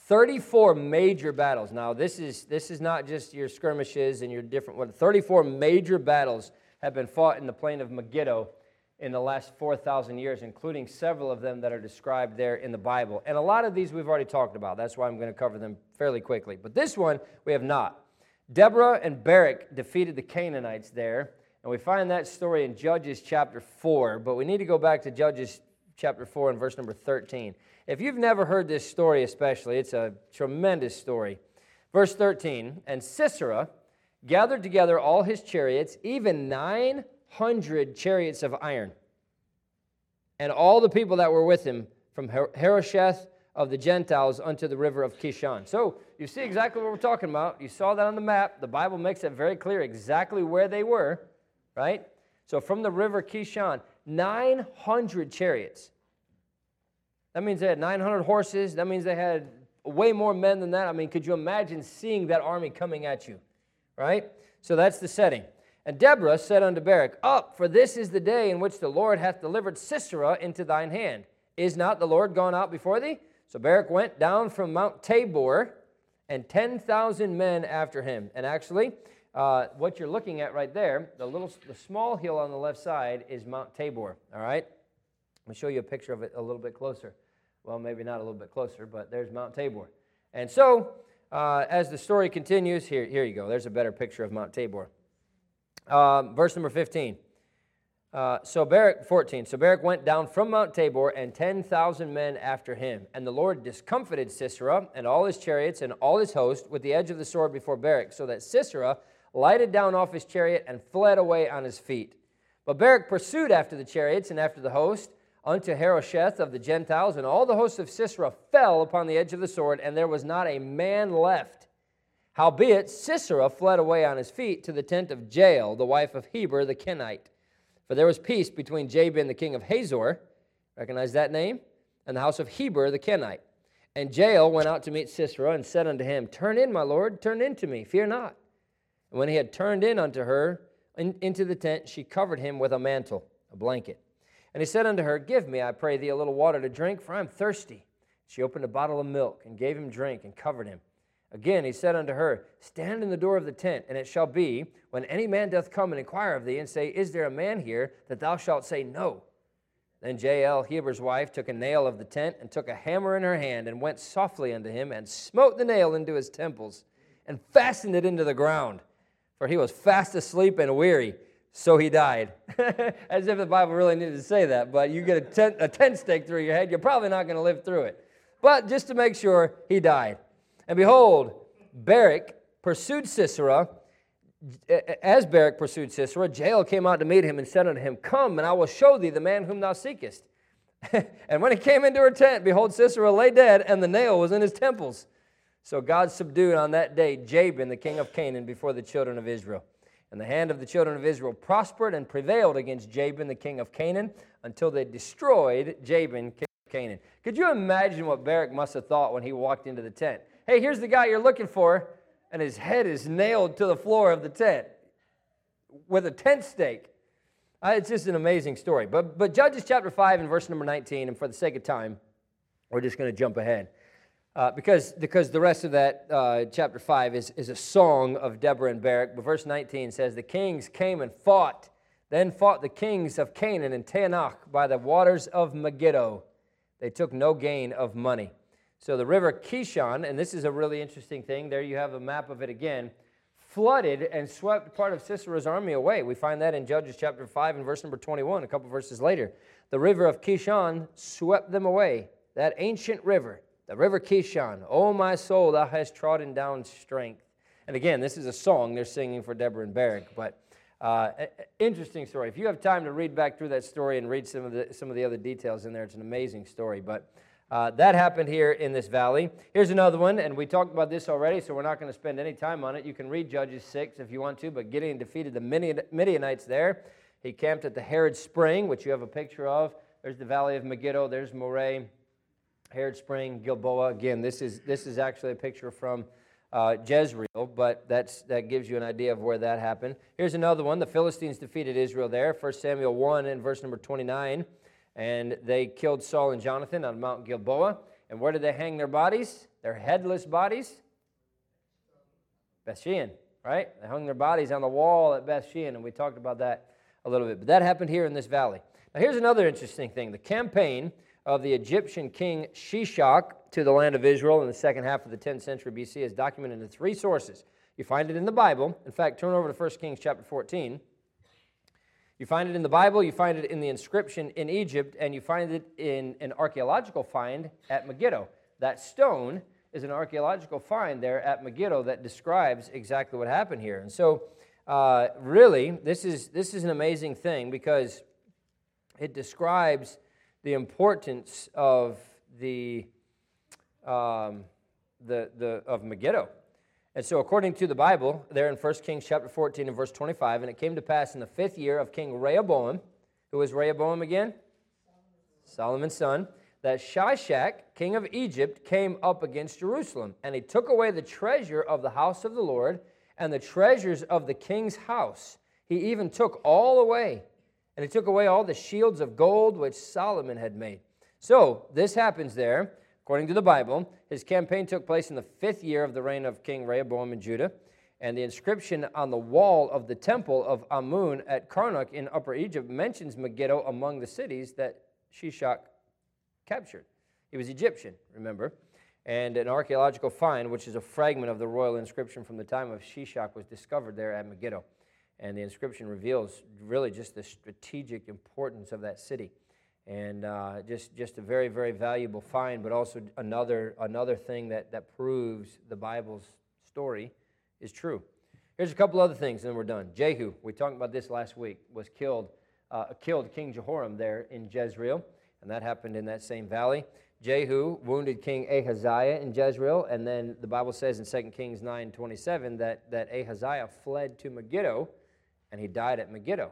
34 major battles. Now, this is, this is not just your skirmishes and your different, what, 34 major battles have been fought in the plain of Megiddo in the last 4,000 years, including several of them that are described there in the Bible. And a lot of these we've already talked about. That's why I'm going to cover them fairly quickly. But this one, we have not. Deborah and Barak defeated the Canaanites there. And we find that story in Judges chapter 4. But we need to go back to Judges chapter 4 and verse number 13. If you've never heard this story, especially, it's a tremendous story. Verse 13 And Sisera gathered together all his chariots, even 900 chariots of iron, and all the people that were with him from Harosheth of the Gentiles unto the river of Kishon. So you see exactly what we're talking about. You saw that on the map. The Bible makes it very clear exactly where they were, right? So from the river Kishon, 900 chariots. That means they had 900 horses. That means they had way more men than that. I mean, could you imagine seeing that army coming at you, right? So that's the setting. And Deborah said unto Barak, Up, for this is the day in which the Lord hath delivered Sisera into thine hand. Is not the Lord gone out before thee? So Barak went down from Mount Tabor, and 10,000 men after him. And actually, uh, what you're looking at right there, the little, the small hill on the left side is Mount Tabor. All right, I'll show you a picture of it a little bit closer. Well, maybe not a little bit closer, but there's Mount Tabor. And so, uh, as the story continues, here, here you go. There's a better picture of Mount Tabor. Um, verse number 15. Uh, so Barak, 14. So Barak went down from Mount Tabor and 10,000 men after him. And the Lord discomfited Sisera and all his chariots and all his host with the edge of the sword before Barak, so that Sisera lighted down off his chariot and fled away on his feet. But Barak pursued after the chariots and after the host unto Harosheth of the Gentiles, and all the hosts of Sisera fell upon the edge of the sword, and there was not a man left. Howbeit Sisera fled away on his feet to the tent of Jael, the wife of Heber the Kenite. For there was peace between Jabin the king of Hazor, recognize that name, and the house of Heber the Kenite. And Jael went out to meet Sisera and said unto him, Turn in, my lord, turn in to me, fear not. And when he had turned in unto her in, into the tent, she covered him with a mantle, a blanket. And he said unto her, Give me, I pray thee, a little water to drink, for I am thirsty. She opened a bottle of milk and gave him drink and covered him. Again he said unto her, Stand in the door of the tent, and it shall be, when any man doth come and inquire of thee, and say, Is there a man here? that thou shalt say, No. Then Jael, Heber's wife, took a nail of the tent, and took a hammer in her hand, and went softly unto him, and smote the nail into his temples, and fastened it into the ground. For he was fast asleep and weary, so he died. As if the Bible really needed to say that, but you get a tent, a tent stake through your head, you're probably not going to live through it. But just to make sure, he died. And behold, Barak pursued Sisera. As Barak pursued Sisera, Jael came out to meet him and said unto him, Come, and I will show thee the man whom thou seekest. and when he came into her tent, behold, Sisera lay dead, and the nail was in his temples. So God subdued on that day Jabin, the king of Canaan, before the children of Israel. And the hand of the children of Israel prospered and prevailed against Jabin, the king of Canaan, until they destroyed Jabin, king of Canaan. Could you imagine what Barak must have thought when he walked into the tent? Hey, here's the guy you're looking for, and his head is nailed to the floor of the tent with a tent stake. Uh, it's just an amazing story. But, but Judges chapter 5 and verse number 19, and for the sake of time, we're just going to jump ahead. Uh, because, because the rest of that uh, chapter 5 is, is a song of Deborah and Barak. But verse 19 says, The kings came and fought. Then fought the kings of Canaan and Taanach by the waters of Megiddo. They took no gain of money. So the river Kishon, and this is a really interesting thing, there you have a map of it again, flooded and swept part of Sisera's army away. We find that in Judges chapter 5 and verse number 21, a couple verses later. The river of Kishon swept them away, that ancient river, the river Kishon. Oh, my soul, thou hast trodden down strength. And again, this is a song they're singing for Deborah and Barak, but uh, interesting story. If you have time to read back through that story and read some of the, some of the other details in there, it's an amazing story. But uh, that happened here in this valley. Here's another one, and we talked about this already, so we're not going to spend any time on it. You can read Judges 6 if you want to, but Gideon defeated the Midianites there. He camped at the Harod Spring, which you have a picture of. There's the valley of Megiddo, there's Moreh, Harod Spring, Gilboa. Again, this is, this is actually a picture from uh, Jezreel, but that's, that gives you an idea of where that happened. Here's another one. The Philistines defeated Israel there. 1 Samuel 1 and verse number 29 and they killed Saul and Jonathan on Mount Gilboa. And where did they hang their bodies? Their headless bodies? Bethshean, right? They hung their bodies on the wall at Bethshean, and we talked about that a little bit. But that happened here in this valley. Now, here's another interesting thing the campaign of the Egyptian king Shishak to the land of Israel in the second half of the 10th century BC is documented in three sources. You find it in the Bible. In fact, turn over to 1 Kings chapter 14. You find it in the Bible, you find it in the inscription in Egypt, and you find it in an archaeological find at Megiddo. That stone is an archaeological find there at Megiddo that describes exactly what happened here. And so, uh, really, this is, this is an amazing thing because it describes the importance of the, um, the, the, of Megiddo. And so, according to the Bible, there in 1 Kings chapter 14 and verse 25, and it came to pass in the fifth year of King Rehoboam, who was Rehoboam again? Solomon's son that Shishak, king of Egypt, came up against Jerusalem, and he took away the treasure of the house of the Lord and the treasures of the king's house. He even took all away, and he took away all the shields of gold which Solomon had made. So, this happens there, according to the Bible. His campaign took place in the fifth year of the reign of King Rehoboam in Judah. And the inscription on the wall of the temple of Amun at Karnak in Upper Egypt mentions Megiddo among the cities that Shishak captured. He was Egyptian, remember? And an archaeological find, which is a fragment of the royal inscription from the time of Shishak, was discovered there at Megiddo. And the inscription reveals really just the strategic importance of that city. And uh, just, just a very, very valuable find, but also another, another thing that, that proves the Bible's story is true. Here's a couple other things, and then we're done. Jehu, we talked about this last week, was killed, uh, killed King Jehoram there in Jezreel and that happened in that same valley. Jehu wounded King Ahaziah in Jezreel, and then the Bible says in 2 Kings 9 27 that, that Ahaziah fled to Megiddo, and he died at Megiddo.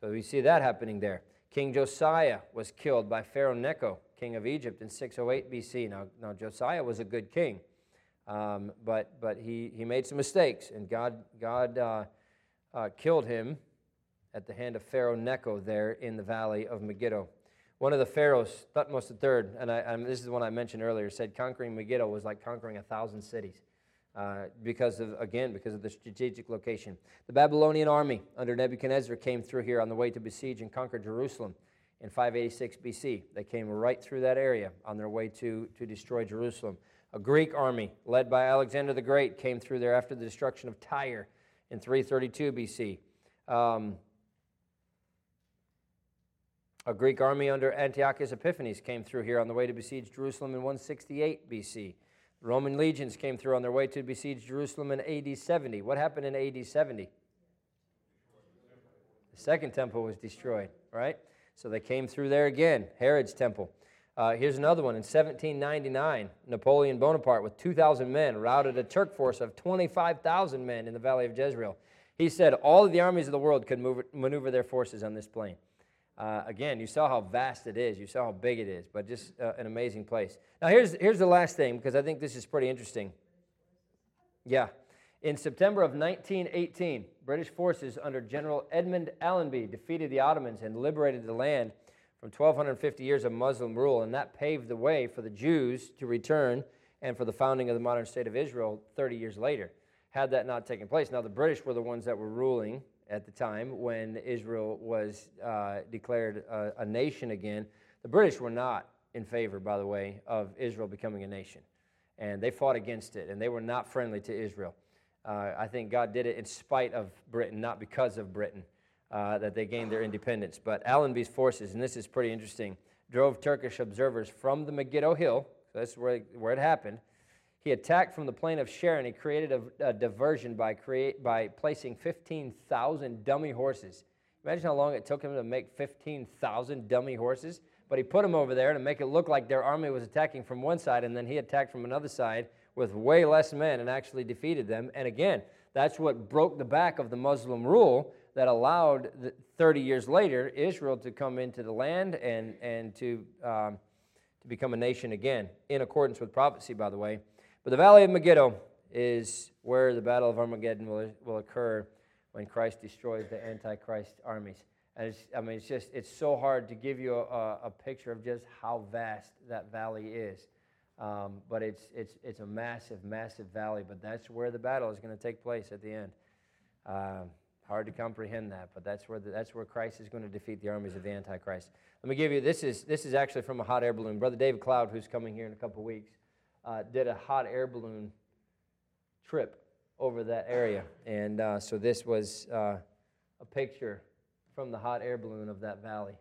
So we see that happening there. King Josiah was killed by Pharaoh Necho, king of Egypt, in 608 BC. Now, now Josiah was a good king, um, but, but he, he made some mistakes, and God, God uh, uh, killed him at the hand of Pharaoh Necho there in the valley of Megiddo. One of the pharaohs, Thutmose III, and, I, and this is the one I mentioned earlier, said conquering Megiddo was like conquering a thousand cities. Uh, because of again because of the strategic location. The Babylonian army under Nebuchadnezzar came through here on the way to besiege and conquer Jerusalem in 586 BC. They came right through that area on their way to, to destroy Jerusalem. A Greek army led by Alexander the Great came through there after the destruction of Tyre in 332 BC. Um, a Greek army under Antiochus Epiphanes came through here on the way to besiege Jerusalem in 168 BC. Roman legions came through on their way to besiege Jerusalem in AD 70. What happened in AD 70? The second temple was destroyed, right? So they came through there again, Herod's temple. Uh, here's another one. In 1799, Napoleon Bonaparte, with 2,000 men, routed a Turk force of 25,000 men in the valley of Jezreel. He said all of the armies of the world could move, maneuver their forces on this plain. Uh, again, you saw how vast it is. You saw how big it is, but just uh, an amazing place. Now, here's, here's the last thing because I think this is pretty interesting. Yeah. In September of 1918, British forces under General Edmund Allenby defeated the Ottomans and liberated the land from 1,250 years of Muslim rule, and that paved the way for the Jews to return and for the founding of the modern state of Israel 30 years later. Had that not taken place, now the British were the ones that were ruling at the time when Israel was uh, declared a, a, nation again. The British were not in favor, by the way, of Israel becoming a nation. And they fought against it, and they were not friendly to Israel. Uh, I think God did it in spite of Britain, not because of Britain, uh, that they gained their independence. But Allenby's forces, and this is pretty interesting, drove Turkish observers from the Megiddo Hill, that's where, where it happened, he attacked from the plain of Sharon. He created a, a diversion by, create, by placing 15,000 dummy horses. Imagine how long it took him to make 15,000 dummy horses. But he put them over there to make it look like their army was attacking from one side, and then he attacked from another side with way less men and actually defeated them. And again, that's what broke the back of the Muslim rule that allowed, 30 years later, Israel to come into the land and, and to, um, to become a nation again, in accordance with prophecy, by the way. But the Valley of Megiddo is where the Battle of Armageddon will, will occur when Christ destroys the Antichrist armies. And it's, I mean, it's just, it's so hard to give you a, a picture of just how vast that valley is. Um, but it's, it's, it's a massive, massive valley. But that's where the battle is going to take place at the end. Um, hard to comprehend that, but that's where, the, that's where Christ is going to defeat the armies of the Antichrist. Let me give you this is, this is actually from a hot air balloon. Brother David Cloud, who's coming here in a couple weeks, uh, did a hot air balloon trip over that area. And uh, so this was uh, a picture from the hot air balloon of that valley.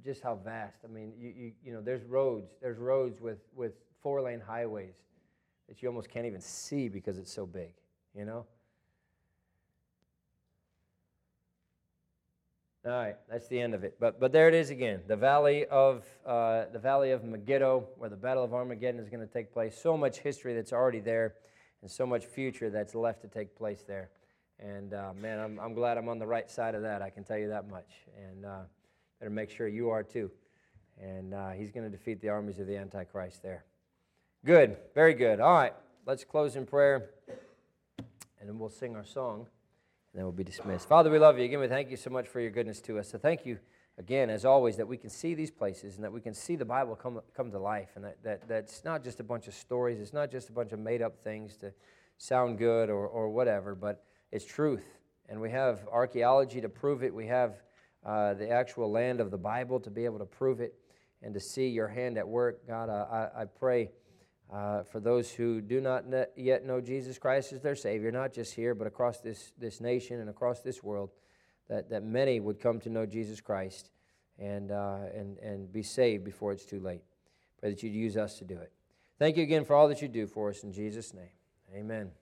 but just how vast. I mean, you, you, you know, there's roads, there's roads with, with four lane highways that you almost can't even see because it's so big, you know? All right, that's the end of it. But, but there it is again, the valley of uh, the valley of Megiddo, where the Battle of Armageddon is going to take place. So much history that's already there, and so much future that's left to take place there. And uh, man, I'm, I'm glad I'm on the right side of that. I can tell you that much. And uh, better make sure you are too. And uh, he's going to defeat the armies of the Antichrist there. Good, very good. All right, let's close in prayer, and then we'll sing our song and then we'll be dismissed. Father, we love you. Again, we thank you so much for your goodness to us. So thank you again, as always, that we can see these places and that we can see the Bible come, come to life and that, that that's not just a bunch of stories, it's not just a bunch of made up things to sound good or, or whatever, but it's truth. And we have archaeology to prove it. We have uh, the actual land of the Bible to be able to prove it and to see your hand at work. God, I, I pray uh, for those who do not yet know Jesus Christ as their Savior, not just here, but across this, this nation and across this world, that, that many would come to know Jesus Christ and, uh, and, and be saved before it's too late. Pray that you'd use us to do it. Thank you again for all that you do for us in Jesus' name. Amen.